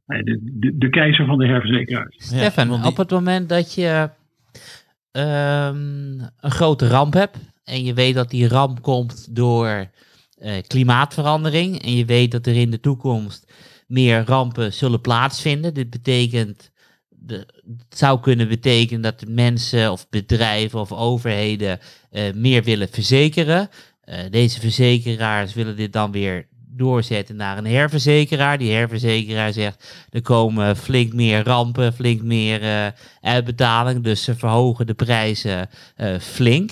de, de, de, keizer van de herverzekeraars. Stefan, die... op het moment dat je um, een grote ramp hebt en je weet dat die ramp komt door klimaatverandering en je weet dat er in de toekomst meer rampen zullen plaatsvinden. Dit betekent, de, het zou kunnen betekenen dat mensen of bedrijven of overheden uh, meer willen verzekeren. Uh, deze verzekeraars willen dit dan weer doorzetten naar een herverzekeraar. Die herverzekeraar zegt, er komen flink meer rampen, flink meer uh, uitbetaling, dus ze verhogen de prijzen flink.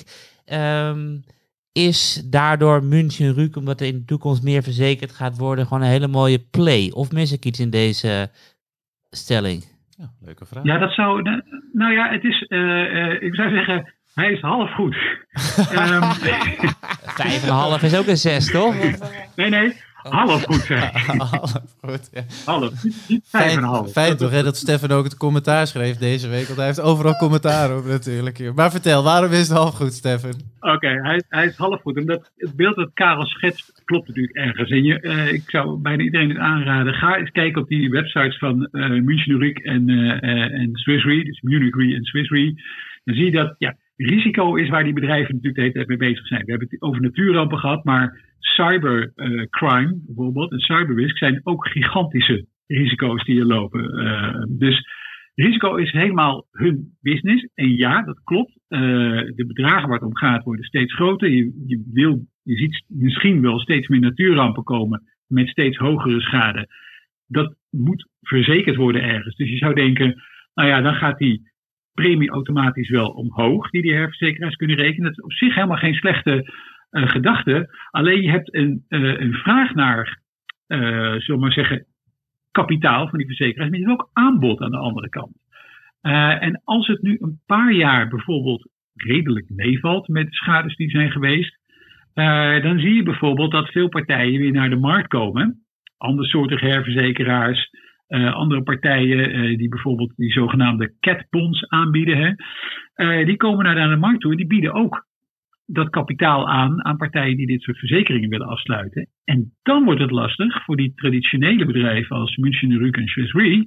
Um, is daardoor München Rück, omdat er in de toekomst meer verzekerd gaat worden, gewoon een hele mooie play? Of mis ik iets in deze stelling? Ja, leuke vraag. Ja, dat zou. Nou ja, het is. Uh, uh, ik zou zeggen. Hij is half goed. um, Vijf en een half is ook een zes, toch? nee, nee. Half goed zeg. half goed, ja. Half, niet vijf en half. Fijn toch, hè, dat Stefan ook het commentaar schreef deze week. Want hij heeft overal commentaar op natuurlijk. Maar vertel, waarom is het half goed, Stefan? Oké, okay, hij, hij is half goed. Omdat het beeld dat Karel schetst klopt natuurlijk ergens. En je, uh, ik zou bijna iedereen het aanraden. Ga eens kijken op die websites van uh, München Re en, uh, en Swiss Re. Dus Munich Re en Swiss Re. Dan zie je dat, ja, risico is waar die bedrijven natuurlijk de hele tijd mee bezig zijn. We hebben het over natuurrampen gehad, maar cybercrime uh, bijvoorbeeld en cyberrisk zijn ook gigantische risico's die er lopen. Uh, dus risico is helemaal hun business. En ja, dat klopt. Uh, de bedragen waar het om gaat worden steeds groter. Je, je, wil, je ziet misschien wel steeds meer natuurrampen komen met steeds hogere schade. Dat moet verzekerd worden ergens. Dus je zou denken, Nou ja, dan gaat die premie automatisch wel omhoog, die die herverzekeraars kunnen rekenen. Dat is op zich helemaal geen slechte uh, gedachte. Alleen je hebt een, uh, een vraag naar, uh, zullen we maar zeggen, kapitaal van die verzekeraars, maar je hebt ook aanbod aan de andere kant. en als het nu een paar jaar bijvoorbeeld redelijk meevalt met de schades die zijn geweest, dan zie je bijvoorbeeld dat veel partijen weer naar de markt komen. Andersoortige herverzekeraars, uh, andere partijen uh, die bijvoorbeeld die zogenaamde catbonds aanbieden, hè, uh, die komen naar de markt toe en die bieden ook dat kapitaal aan aan partijen die dit soort verzekeringen willen afsluiten. En dan wordt het lastig voor die traditionele bedrijven als München Rück en Swiss Re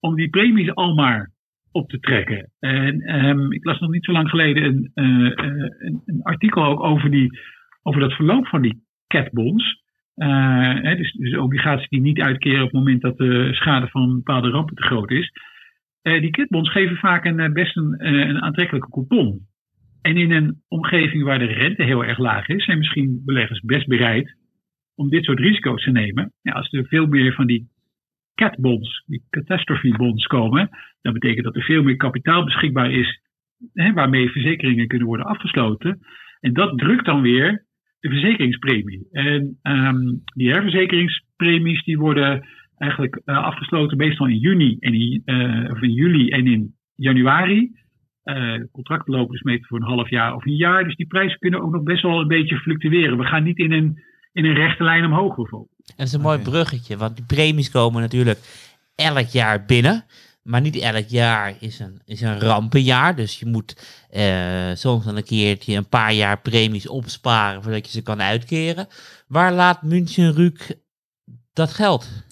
om die premies al maar op te trekken. En um, ik las nog niet zo lang geleden een, een, een artikel ook over, die, over dat verloop van die catbonds. Hè, dus, dus, obligaties die niet uitkeren op het moment dat de schade van bepaalde rampen te groot is. Uh, die kitbonds geven vaak een, eh, best een, een, aantrekkelijke coupon. En in een omgeving waar de rente heel erg laag is, zijn misschien beleggers best bereid om dit soort risico's te nemen. Ja, als er veel meer van die catbonds, die catastrophe bonds komen, dan betekent dat er veel meer kapitaal beschikbaar is hè, waarmee verzekeringen kunnen worden afgesloten. En dat drukt dan weer de verzekeringspremie. En um, die herverzekeringspremies die worden eigenlijk uh, afgesloten meestal in juni en in, uh, of in juli en in januari. Uh, contracten lopen dus meestal voor een half jaar of een jaar. Dus die prijzen kunnen ook nog best wel een beetje fluctueren. We gaan niet in een, in een rechte lijn omhoog bijvoorbeeld. En dat is een mooi bruggetje, want die premies komen natuurlijk elk jaar binnen. Maar niet elk jaar is een, is een rampenjaar. Dus je moet uh, soms dan een keertje een paar jaar premies opsparen voordat je ze kan uitkeren. Waar laat München dat geld?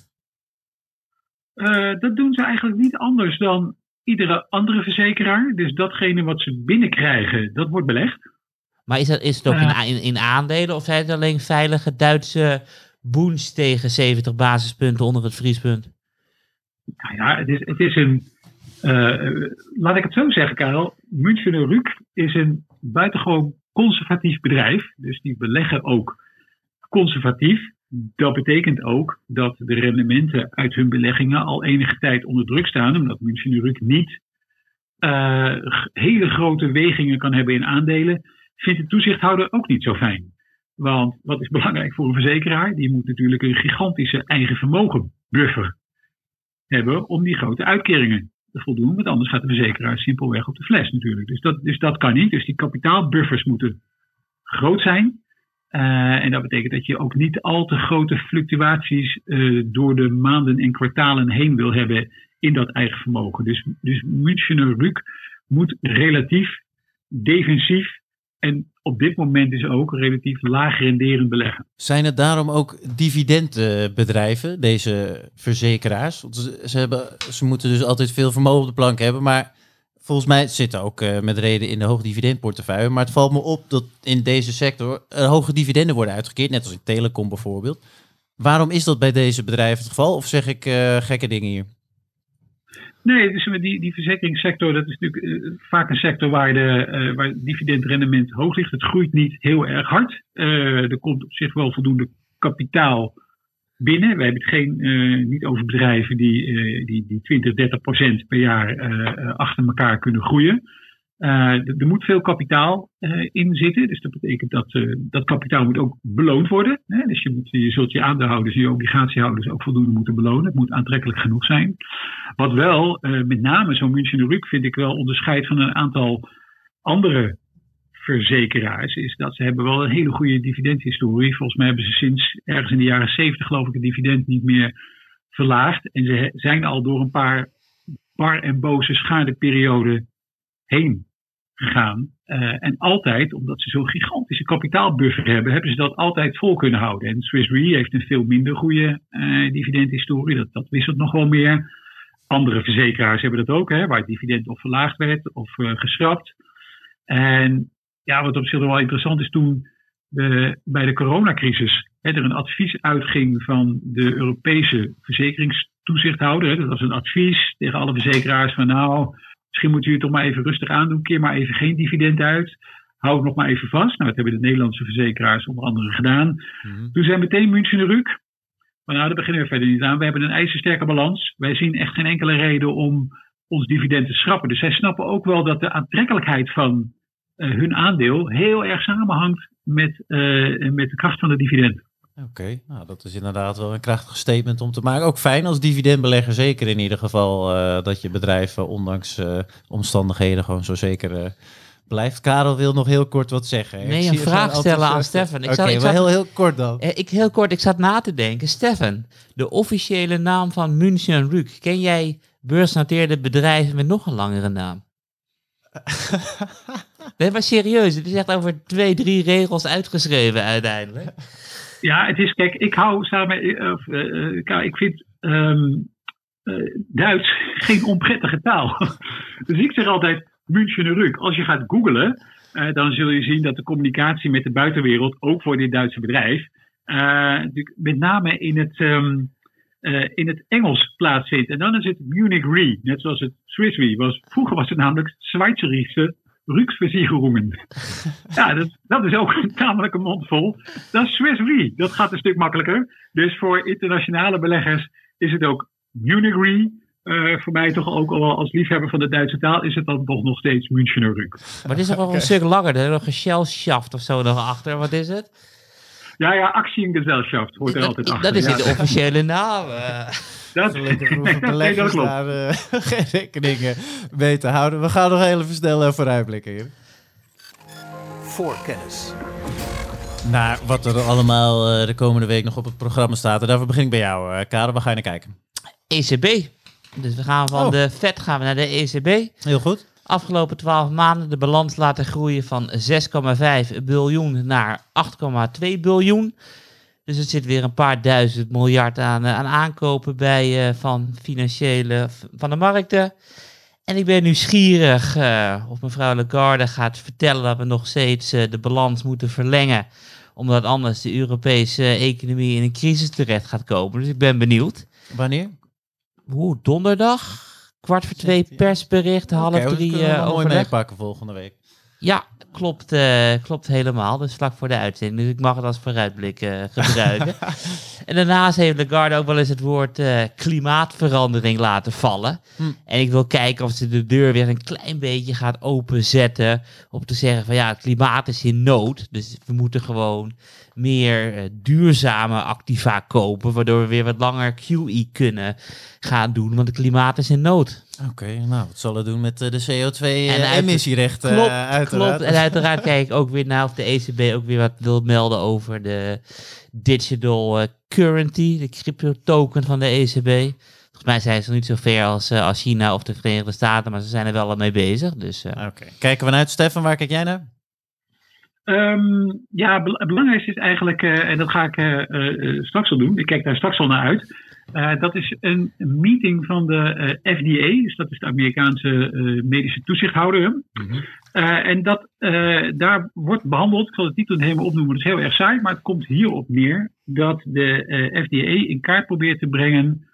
Uh, dat doen ze eigenlijk niet anders dan iedere andere verzekeraar. Dus datgene wat ze binnenkrijgen, dat wordt belegd. Maar is, dat, is het ook uh, in, in, aandelen of zijn het alleen veilige Duitse boens tegen 70 basispunten onder het vriespunt? Nou ja, het is, het is een. Uh, laat ik het zo zeggen, Karel. München Rück is een buitengewoon conservatief bedrijf. Dus die beleggen ook conservatief. Dat betekent ook dat de rendementen uit hun beleggingen al enige tijd onder druk staan, omdat München Rück niet uh, hele grote wegingen kan hebben in aandelen. Vindt de toezichthouder ook niet zo fijn. Want wat is belangrijk voor een verzekeraar? Die moet natuurlijk een gigantische eigen vermogen buffer hebben om die grote uitkeringen te voldoen. Want anders gaat de verzekeraar simpelweg op de fles natuurlijk. Dus dat, dus dat kan niet. Dus die kapitaalbuffers moeten groot zijn. Uh, en dat betekent dat je ook niet al te grote fluctuaties uh, door de maanden en kwartalen heen wil hebben in dat eigen vermogen. Dus, dus Münchener Rück moet relatief defensief en op dit moment is ook relatief laag renderend beleggen. Zijn het daarom ook dividendbedrijven, deze verzekeraars? Ze, hebben, ze moeten dus altijd veel vermogen op de plank hebben, maar volgens mij zitten ook uh, met reden in de hoge dividendportefeuille. Maar het valt me op dat in deze sector uh, hoge dividenden worden uitgekeerd, net als in telecom bijvoorbeeld. Waarom is dat bij deze bedrijven het geval? Of zeg ik uh, gekke dingen hier? Nee, dus die, die verzekeringssector, dat is natuurlijk uh, vaak een sector waar, de, uh, waar het dividendrendement hoog ligt. Het groeit niet heel erg hard. Er komt op zich wel voldoende kapitaal binnen. We hebben het geen, niet over bedrijven die, die, die 20, 30 procent per jaar achter elkaar kunnen groeien. Uh, er moet veel kapitaal uh, in zitten. Dus dat betekent dat uh, dat kapitaal moet ook beloond worden. Hè? Dus je, moet, je zult je aandeelhouders je obligatiehouders ook voldoende moeten belonen. Het moet aantrekkelijk genoeg zijn. Wat wel, met name zo'n München Rück vind ik wel onderscheidt van een aantal andere verzekeraars, is dat ze hebben wel een hele goede dividendhistorie. Volgens mij hebben ze sinds ergens in de jaren 70 geloof ik het dividend niet meer verlaagd. En ze zijn al door een paar bar- en boze schadeperioden heen gegaan. Uh, en altijd, omdat ze zo'n gigantische kapitaalbuffer hebben, hebben ze dat altijd vol kunnen houden. En Swiss Re heeft een veel minder goede uh, dividendhistorie. Dat, dat wisselt nog wel meer. Andere verzekeraars hebben dat ook, hè, waar het dividend of verlaagd werd of uh, geschrapt. En ja, wat op zich wel interessant is, toen de, bij de coronacrisis hè, er een advies uitging van de Europese verzekeringstoezichthouder. Hè, dat was een advies tegen alle verzekeraars van nou, Misschien moet u het toch maar even rustig aandoen. Keer maar even geen dividend uit. Hou het nog maar even vast. Nou, dat hebben de Nederlandse verzekeraars onder andere gedaan. Mm-hmm. Toen zijn meteen München de Ruk. Maar nou, daar beginnen we verder niet aan. We hebben een ijzersterke balans. Wij zien echt geen enkele reden om ons dividend te schrappen. Dus zij snappen ook wel dat de aantrekkelijkheid van eh, hun aandeel heel erg samenhangt met, eh, met de kracht van de dividend. Oké, nou dat is inderdaad wel een krachtig statement om te maken. Ook fijn als dividendbelegger, zeker in ieder geval, eh, dat je bedrijf eh, ondanks eh, omstandigheden gewoon zo zeker eh, blijft. Karel wil nog heel kort wat zeggen. Ik Nee, zie een vraag stellen aan. Stefan. Ik Oké, ik maar heel, heel kort dan. Ik heel kort, ik zat na te denken. Stefan, de officiële naam van München Rück. Ken jij beursnoteerde bedrijven met nog een langere naam? nee, maar serieus. Het is echt over twee, drie regels uitgeschreven uiteindelijk. Ja, het is, kijk, ik hou samen, eh, of, eh, eh, ik vind eh, Duits geen onprettige taal. dus ik zeg altijd München Rück. Als je gaat googlen, dan zul je zien dat de communicatie met de buitenwereld, ook voor dit Duitse bedrijf, met name in het, ehm, eh, in het Engels plaatsvindt. En dan is het Munich Re, net zoals het Swiss Re was. Vroeger was het namelijk Zwitserische Rücksversicherungen. Ja, dat, dat is ook een mond vol. Dat is Swiss Re. Dat gaat een stuk makkelijker. Dus voor internationale beleggers is het ook Munich Re. Eh, voor mij toch ook al als liefhebber van de Duitse taal is het dan toch nog steeds Münchener Rück. Maar het is nog wel een stuk langer. Er is nog een Shell-shaft of zo nog achter. Wat is het? Ja, ja, Aktiengesellschaft hoort er Dat, altijd dat achter. is ja, niet de officiële naam. eh. dat, nee, dat beleggers klopt. daar eh, geen rekening mee te houden. We gaan nog even snel vooruitblikken hier. Voorkennis. Naar wat er allemaal eh, de komende week nog op het programma staat. En daarvoor begin ik bij jou, eh Karel. Waar ga je naar kijken? ECB. Dus we gaan van Oh. de Fed gaan we naar de ECB. Heel goed. Afgelopen 12 maanden de balans laten groeien van 6,5 biljoen naar 8,2 biljoen. Dus het zit weer een paar duizend miljard aan, eh, aan aankopen bij eh, van financiële van de markten. En ik ben nieuwsgierig eh, of mevrouw Lagarde gaat vertellen dat we nog steeds de balans moeten verlengen. Omdat anders de Europese economie in een crisis terecht gaat komen. Dus ik ben benieuwd. Wanneer? Oeh, donderdag, kwart voor twee 16. persbericht, half Oké, dat drie we eh, overleg. meepakken volgende week. Ja, klopt, eh, klopt helemaal. Dus vlak voor de uitzending. Dus ik mag het als vooruitblik eh, gebruiken. en daarnaast heeft Lagarde ook wel eens het woord eh, klimaatverandering laten vallen. Hm. En ik wil kijken of ze de deur weer een klein beetje gaat openzetten. Om te zeggen van ja, het klimaat is in nood. Dus we moeten gewoon meer duurzame activa kopen. Waardoor we weer wat langer QE kunnen gaan doen. Want het klimaat is in nood. Oké, nou, wat zal het doen met eh, de En uit- CO2-emissierechten? Klopt, eh, uiteraard. klopt. En uiteraard kijk ik ook weer naar of de ECB ook weer wat wil melden over de digital eh, currency, de crypto token van de ECB. Volgens mij zijn ze nog niet zo ver als, eh, als China of de Verenigde Staten, maar ze zijn er wel al mee bezig. Dus eh, Oké, kijken we naar Stefan. Waar kijk jij naar? Ehm, ja, het belangrijkste is eigenlijk, eh, en dat ga ik eh, eh, eh, straks al doen, ik kijk daar straks al naar uit. Eh, dat is een meeting van de eh, FDA, dus dat is de Amerikaanse eh, medische toezichthouder. Eh, en dat, daar wordt behandeld, ik zal de titel niet helemaal opnoemen, dat is heel erg saai, maar het komt hierop neer dat de FDA in kaart probeert te brengen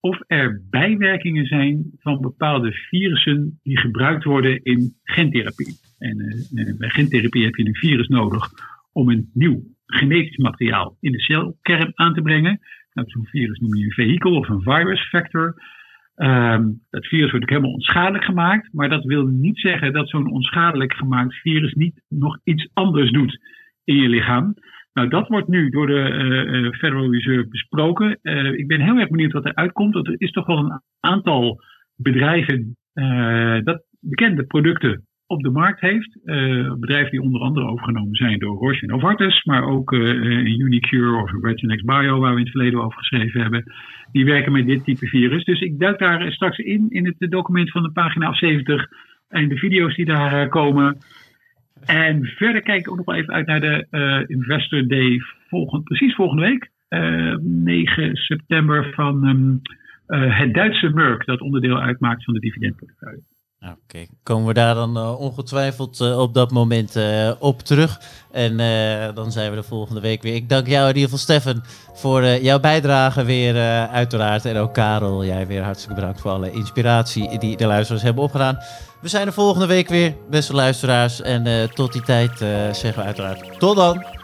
of er bijwerkingen zijn van bepaalde virussen die gebruikt worden in gentherapie. En bij gentherapie heb je een virus nodig om een nieuw genetisch materiaal in de celkern aan te brengen. Zo'n virus noem je een vehikel of een virus vector. Ehm, dat virus wordt ook helemaal onschadelijk gemaakt, maar dat wil niet zeggen dat zo'n onschadelijk gemaakt virus niet nog iets anders doet in je lichaam. Nou, dat wordt nu door de eh, Federal Reserve besproken. Eh, ik ben heel erg benieuwd wat er uitkomt. Want er is toch wel een aantal bedrijven dat bekende producten op de markt heeft. Eh, bedrijven die onder andere overgenomen zijn door Roche en Novartis, maar ook een Unicure of Regenex Bio, waar we in het verleden over geschreven hebben. Die werken met dit type virus. Dus ik duik daar straks in, in het document van de pagina 70 en de video's die daar komen. En verder kijk ik ook nog wel even uit naar de Investor Day volgend, precies volgende week. eh, 9 september van ehm, eh, het Duitse Merck, dat onderdeel uitmaakt van de dividendportefeuille. Oké, komen we daar dan eh, ongetwijfeld eh, op dat moment eh, op terug. En dan zijn we de volgende week weer. Ik dank jou in ieder geval, Stefan, voor jouw bijdrage weer uiteraard. En ook Karel, jij weer hartstikke bedankt voor alle inspiratie die de luisteraars hebben opgedaan. We zijn de volgende week weer, beste luisteraars. En tot die tijd zeggen we uiteraard tot dan.